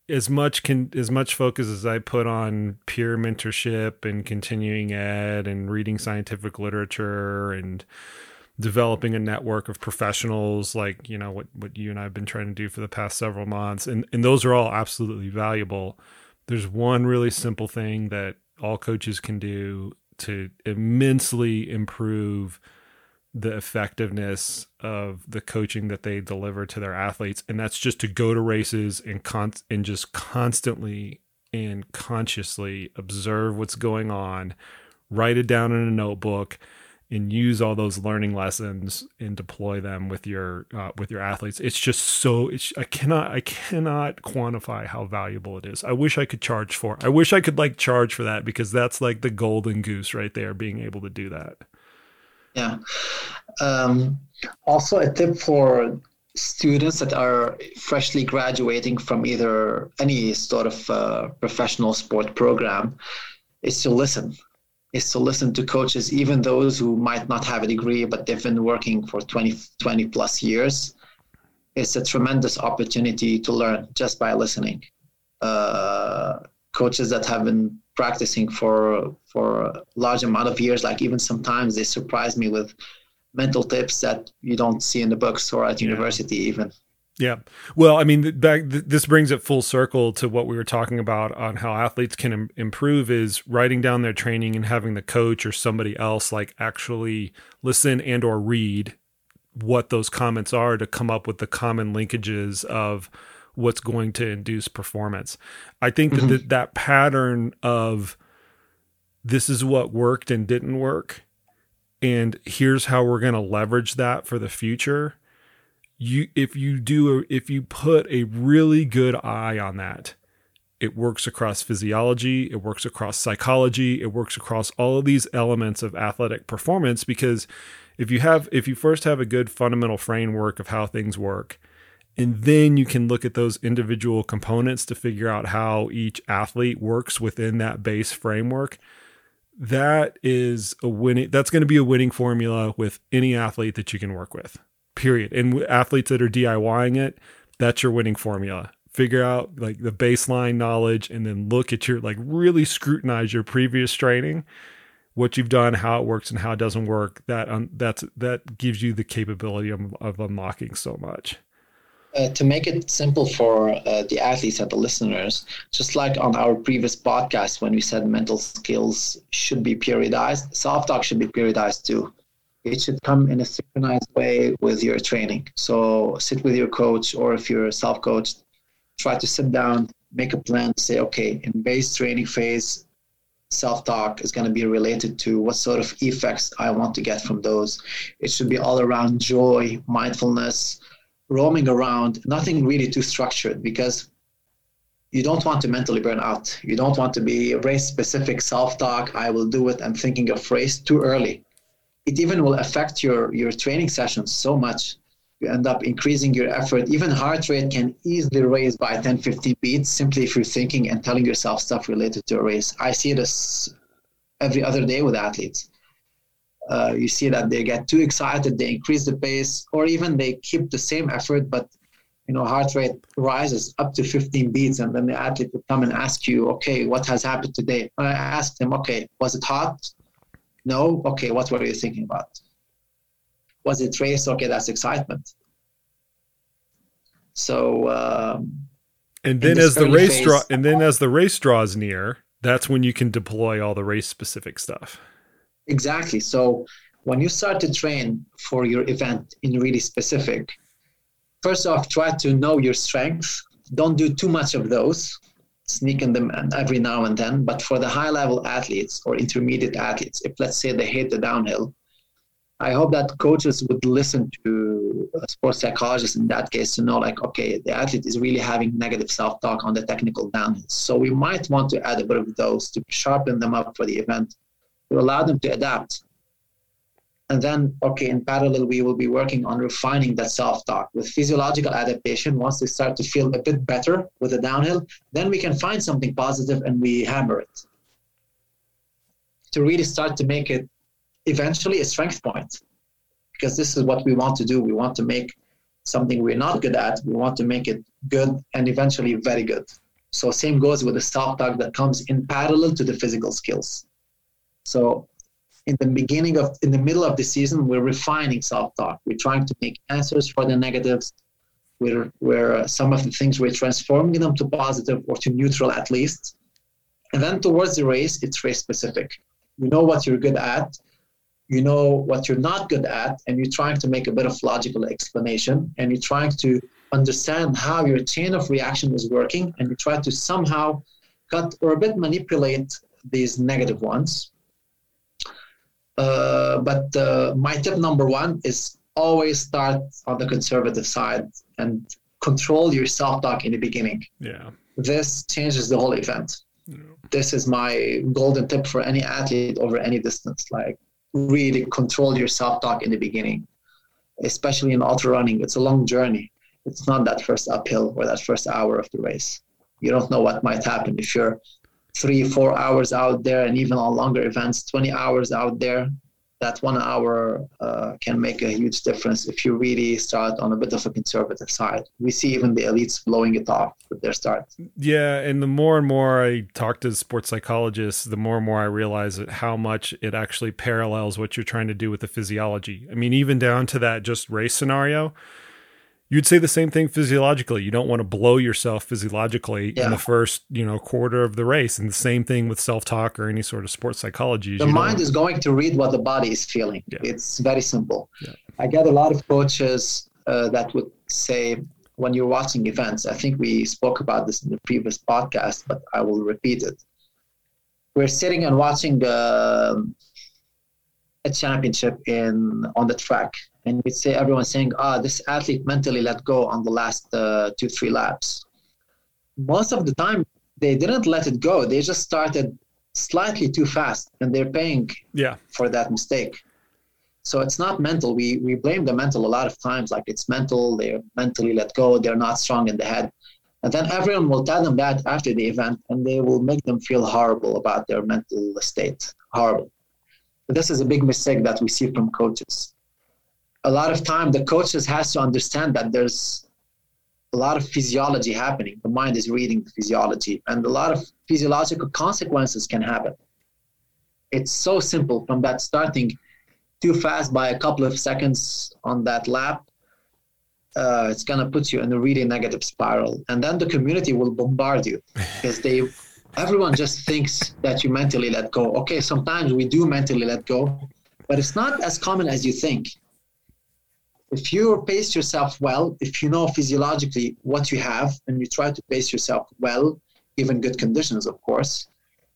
as much can as much focus as I put on peer mentorship and continuing ed and reading scientific literature and developing a network of professionals like you know what what you and I've been trying to do for the past several months and and those are all absolutely valuable. There's one really simple thing that all coaches can do to immensely improve the effectiveness of the coaching that they deliver to their athletes. And that's just to go to races and con- and just constantly and consciously observe what's going on write it down in a notebook and use all those learning lessons and deploy them with your uh, with your athletes. It's just so it's i cannot i cannot quantify how valuable it is. I wish i could charge for i wish i could like charge for that because that's like the golden goose right there being able to do that. Yeah. Um, also a tip for students that are freshly graduating from either any sort of uh, professional sport program is to listen is to listen to coaches, even those who might not have a degree, but they've been working for 20, 20 plus years. It's a tremendous opportunity to learn just by listening. Uh, coaches that have been practicing for for a large amount of years, like even sometimes they surprise me with mental tips that you don't see in the books or at yeah. university even. Yeah. Well, I mean, back this brings it full circle to what we were talking about on how athletes can Im- improve is writing down their training and having the coach or somebody else like actually listen and or read what those comments are to come up with the common linkages of what's going to induce performance. I think mm-hmm. that that pattern of this is what worked and didn't work and here's how we're going to leverage that for the future you if you do a, if you put a really good eye on that it works across physiology it works across psychology it works across all of these elements of athletic performance because if you have if you first have a good fundamental framework of how things work and then you can look at those individual components to figure out how each athlete works within that base framework that is a winning that's going to be a winning formula with any athlete that you can work with period. And athletes that are DIYing it, that's your winning formula. figure out like the baseline knowledge and then look at your like really scrutinize your previous training what you've done how it works and how it doesn't work that um, that's that gives you the capability of, of unlocking so much uh, to make it simple for uh, the athletes and the listeners, just like on our previous podcast when we said mental skills should be periodized, soft talk should be periodized too. It should come in a synchronized way with your training. So sit with your coach, or if you're self coached, try to sit down, make a plan, say, okay, in base training phase, self talk is going to be related to what sort of effects I want to get from those. It should be all around joy, mindfulness roaming around, nothing really too structured because you don't want to mentally burn out. You don't want to be a race specific self talk. I will do it. I'm thinking of race too early. It even will affect your, your training sessions so much. You end up increasing your effort. Even heart rate can easily raise by 10, 15 beats simply if you're thinking and telling yourself stuff related to a race. I see this every other day with athletes uh, you see that they get too excited, they increase the pace, or even they keep the same effort, but you know heart rate rises up to 15 beats, and then the athlete would come and ask you, okay, what has happened today? I ask them, okay, was it hot? No. Okay, what were you thinking about? Was it race? Okay, that's excitement. So. Um, and then as the race phase, draw, and then as the race draws near, that's when you can deploy all the race specific stuff. Exactly. So when you start to train for your event in really specific, first off, try to know your strengths. Don't do too much of those, sneaking them every now and then. But for the high level athletes or intermediate athletes, if let's say they hate the downhill, I hope that coaches would listen to sports psychologists in that case to know, like, okay, the athlete is really having negative self talk on the technical downhill. So we might want to add a bit of those to sharpen them up for the event to allow them to adapt. And then, okay, in parallel, we will be working on refining that self talk with physiological adaptation. Once they start to feel a bit better with the downhill, then we can find something positive and we hammer it to really start to make it eventually a strength point. Because this is what we want to do. We want to make something we're not good at, we want to make it good and eventually very good. So, same goes with the self talk that comes in parallel to the physical skills. So in the beginning of in the middle of the season we're refining self-talk. We're trying to make answers for the negatives. Where where uh, some of the things we're transforming them to positive or to neutral at least. And then towards the race it's race specific. You know what you're good at. You know what you're not good at and you're trying to make a bit of logical explanation and you're trying to understand how your chain of reaction is working and you try to somehow cut or a bit manipulate these negative ones uh, but uh, my tip number one is always start on the conservative side and control your self talk in the beginning. Yeah. This changes the whole event. Yeah. This is my golden tip for any athlete over any distance. Like, really control your self talk in the beginning, especially in ultra running. It's a long journey. It's not that first uphill or that first hour of the race. You don't know what might happen if you're three, four hours out there, and even on longer events, 20 hours out there, that one hour uh, can make a huge difference if you really start on a bit of a conservative side. We see even the elites blowing it off with their start. Yeah, and the more and more I talk to sports psychologists, the more and more I realize how much it actually parallels what you're trying to do with the physiology. I mean, even down to that just race scenario you'd say the same thing physiologically. You don't want to blow yourself physiologically yeah. in the first, you know, quarter of the race. And the same thing with self-talk or any sort of sports psychology. The mind is going to read what the body is feeling. Yeah. It's very simple. Yeah. I get a lot of coaches uh, that would say when you're watching events, I think we spoke about this in the previous podcast, but I will repeat it. We're sitting and watching uh, a championship in on the track and we'd say everyone's saying, ah, oh, this athlete mentally let go on the last uh, two, three laps. Most of the time, they didn't let it go. They just started slightly too fast, and they're paying yeah. for that mistake. So it's not mental. We we blame the mental a lot of times, like it's mental. They're mentally let go. They're not strong in the head, and then everyone will tell them that after the event, and they will make them feel horrible about their mental state. Horrible. But this is a big mistake that we see from coaches a lot of time the coaches has to understand that there's a lot of physiology happening. The mind is reading the physiology, and a lot of physiological consequences can happen. It's so simple from that starting too fast by a couple of seconds on that lap. Uh, it's gonna put you in a really negative spiral, and then the community will bombard you because they, everyone just thinks that you mentally let go. Okay, sometimes we do mentally let go, but it's not as common as you think if you pace yourself well, if you know physiologically what you have and you try to pace yourself well, given good conditions, of course,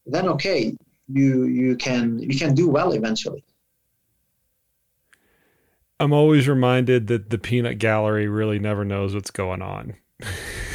then okay, you you can you can do well eventually. I'm always reminded that the peanut gallery really never knows what's going on.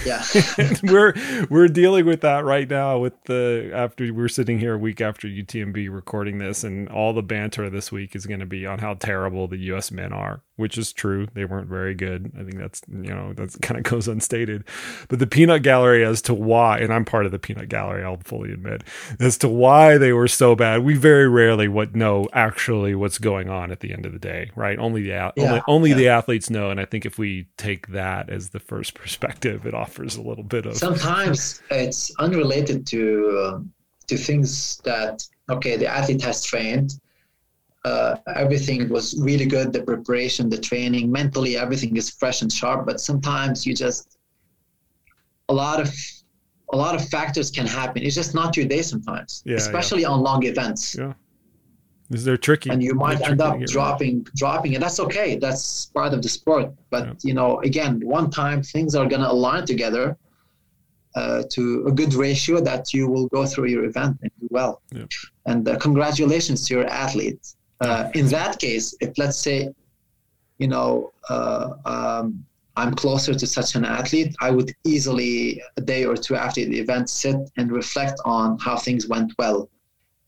Yeah. we're we're dealing with that right now with the after we're sitting here a week after UTMB recording this and all the banter this week is going to be on how terrible the US men are which is true. They weren't very good. I think that's you know that kind of goes unstated. But the peanut gallery as to why, and I'm part of the peanut gallery, I'll fully admit, as to why they were so bad. We very rarely what know actually what's going on at the end of the day, right? Only the yeah, only, only yeah. the athletes know, and I think if we take that as the first perspective, it offers a little bit of. Sometimes it's unrelated to uh, to things that okay, the athlete has trained uh, everything was really good the preparation the training mentally everything is fresh and sharp but sometimes you just a lot of a lot of factors can happen. It's just not your day sometimes yeah, especially yeah. on long events. Yeah. Is there tricky and you might end up dropping right. dropping and that's okay. That's part of the sport. But yeah. you know again one time things are going to align together uh, to a good ratio that you will go through your event and do well. And uh, congratulations to your athletes uh, in that case, if let's say, you know, uh, um, I'm closer to such an athlete, I would easily, a day or two after the event, sit and reflect on how things went well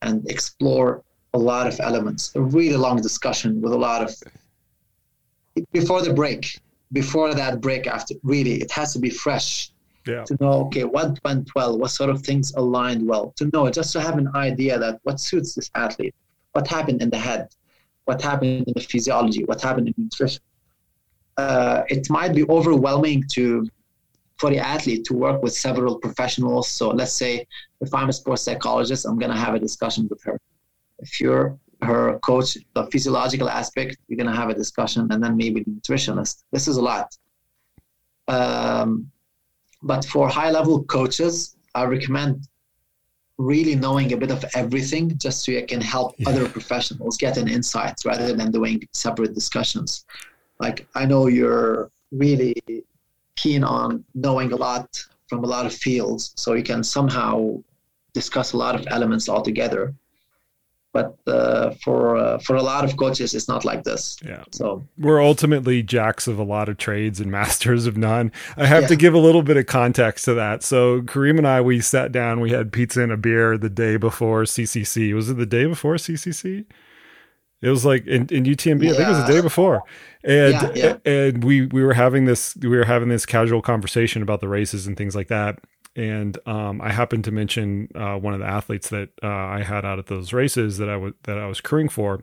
and explore a lot of elements. A really long discussion with a lot of, before the break, before that break, after, really, it has to be fresh. Yeah. To know, okay, what went well, what sort of things aligned well, to know, just to have an idea that what suits this athlete what happened in the head, what happened in the physiology, what happened in nutrition. Uh, it might be overwhelming to for the athlete to work with several professionals. So let's say if I'm a sports psychologist, I'm gonna have a discussion with her. If you're her coach, the physiological aspect, you're gonna have a discussion, and then maybe the nutritionist. This is a lot. Um, but for high level coaches, I recommend really knowing a bit of everything just so you can help yeah. other professionals get an insight rather than doing separate discussions. Like I know you're really keen on knowing a lot from a lot of fields, so you can somehow discuss a lot of elements all together but uh, for uh, for a lot of coaches it's not like this. Yeah. So we're ultimately jacks of a lot of trades and masters of none. I have yeah. to give a little bit of context to that. So Karim and i we sat down we had pizza and a beer the day before ccc was it the day before ccc it was like in, in UTMB, yeah. I think it was the day before, and yeah, and we we were having this we were having this casual conversation about the races and things like that and um, I happened to mention uh, one of the athletes that uh, I had out at those races that I was that I was crewing for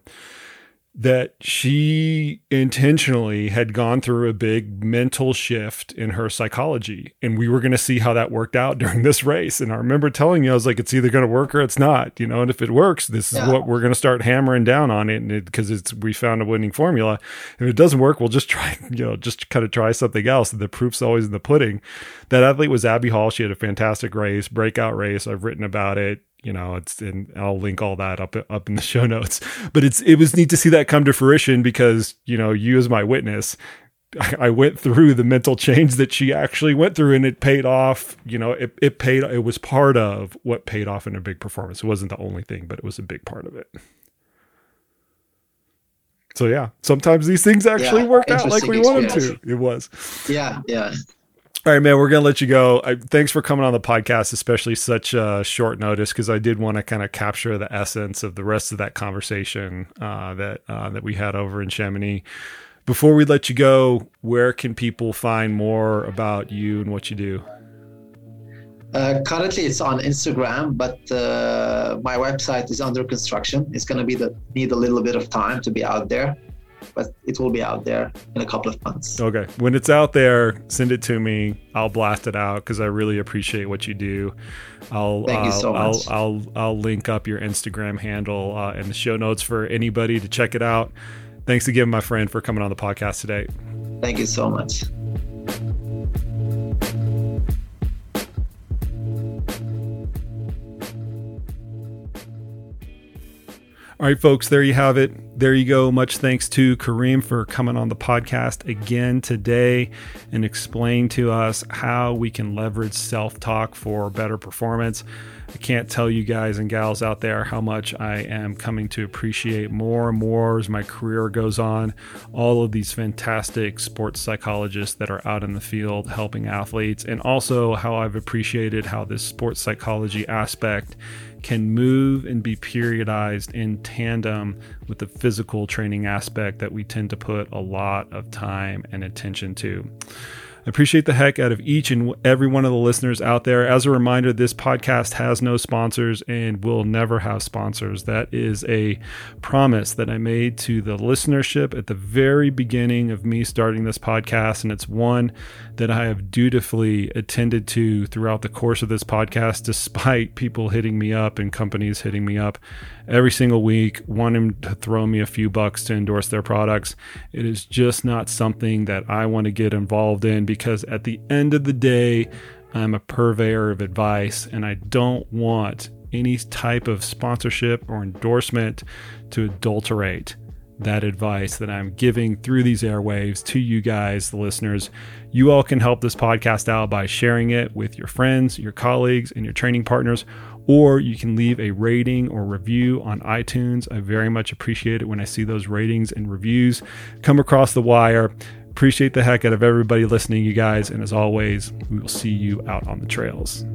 that she intentionally had gone through a big mental shift in her psychology and we were going to see how that worked out during this race. And i remember telling you i was like it's either going to work or it's not you know and if it works this is yeah. what we're going to start hammering down on it because it, it's we found a winning formula. If it doesn't work we'll just try you know just kind of try something else. And the proof's always in the pudding. That athlete was abby hall. She had a fantastic race breakout race. I've written about it you know it's and i'll link all that up up in the show notes but it's it was neat to see that come to fruition because you know you as my witness I went through the mental change that she actually went through and it paid off. You know, it, it paid, it was part of what paid off in a big performance. It wasn't the only thing, but it was a big part of it. So yeah, sometimes these things actually yeah, work out like we experience. wanted to. It was. Yeah. Yeah. All right, man, we're going to let you go. I, thanks for coming on the podcast, especially such uh, short notice, because I did want to kind of capture the essence of the rest of that conversation uh, that uh, that we had over in Chamonix. Before we let you go, where can people find more about you and what you do? Uh, currently, it's on Instagram, but uh, my website is under construction. It's going to be the need a little bit of time to be out there but it will be out there in a couple of months. Okay. When it's out there, send it to me. I'll blast it out because I really appreciate what you do. I'll Thank you so much. I'll, I'll I'll link up your Instagram handle uh, in the show notes for anybody to check it out. Thanks again, my friend, for coming on the podcast today. Thank you so much. All right, folks, there you have it. There you go. Much thanks to Karim for coming on the podcast again today and explain to us how we can leverage self talk for better performance. I can't tell you guys and gals out there how much I am coming to appreciate more and more as my career goes on. All of these fantastic sports psychologists that are out in the field helping athletes, and also how I've appreciated how this sports psychology aspect can move and be periodized in tandem with the physical training aspect that we tend to put a lot of time and attention to. I appreciate the heck out of each and every one of the listeners out there. As a reminder, this podcast has no sponsors and will never have sponsors. That is a promise that I made to the listenership at the very beginning of me starting this podcast. And it's one that I have dutifully attended to throughout the course of this podcast, despite people hitting me up and companies hitting me up every single week, wanting to throw me a few bucks to endorse their products. It is just not something that I want to get involved in because at the end of the day, I'm a purveyor of advice and I don't want any type of sponsorship or endorsement to adulterate that advice that I'm giving through these airwaves to you guys, the listeners. You all can help this podcast out by sharing it with your friends, your colleagues, and your training partners, or you can leave a rating or review on iTunes. I very much appreciate it when I see those ratings and reviews come across the wire. Appreciate the heck out of everybody listening, you guys. And as always, we will see you out on the trails.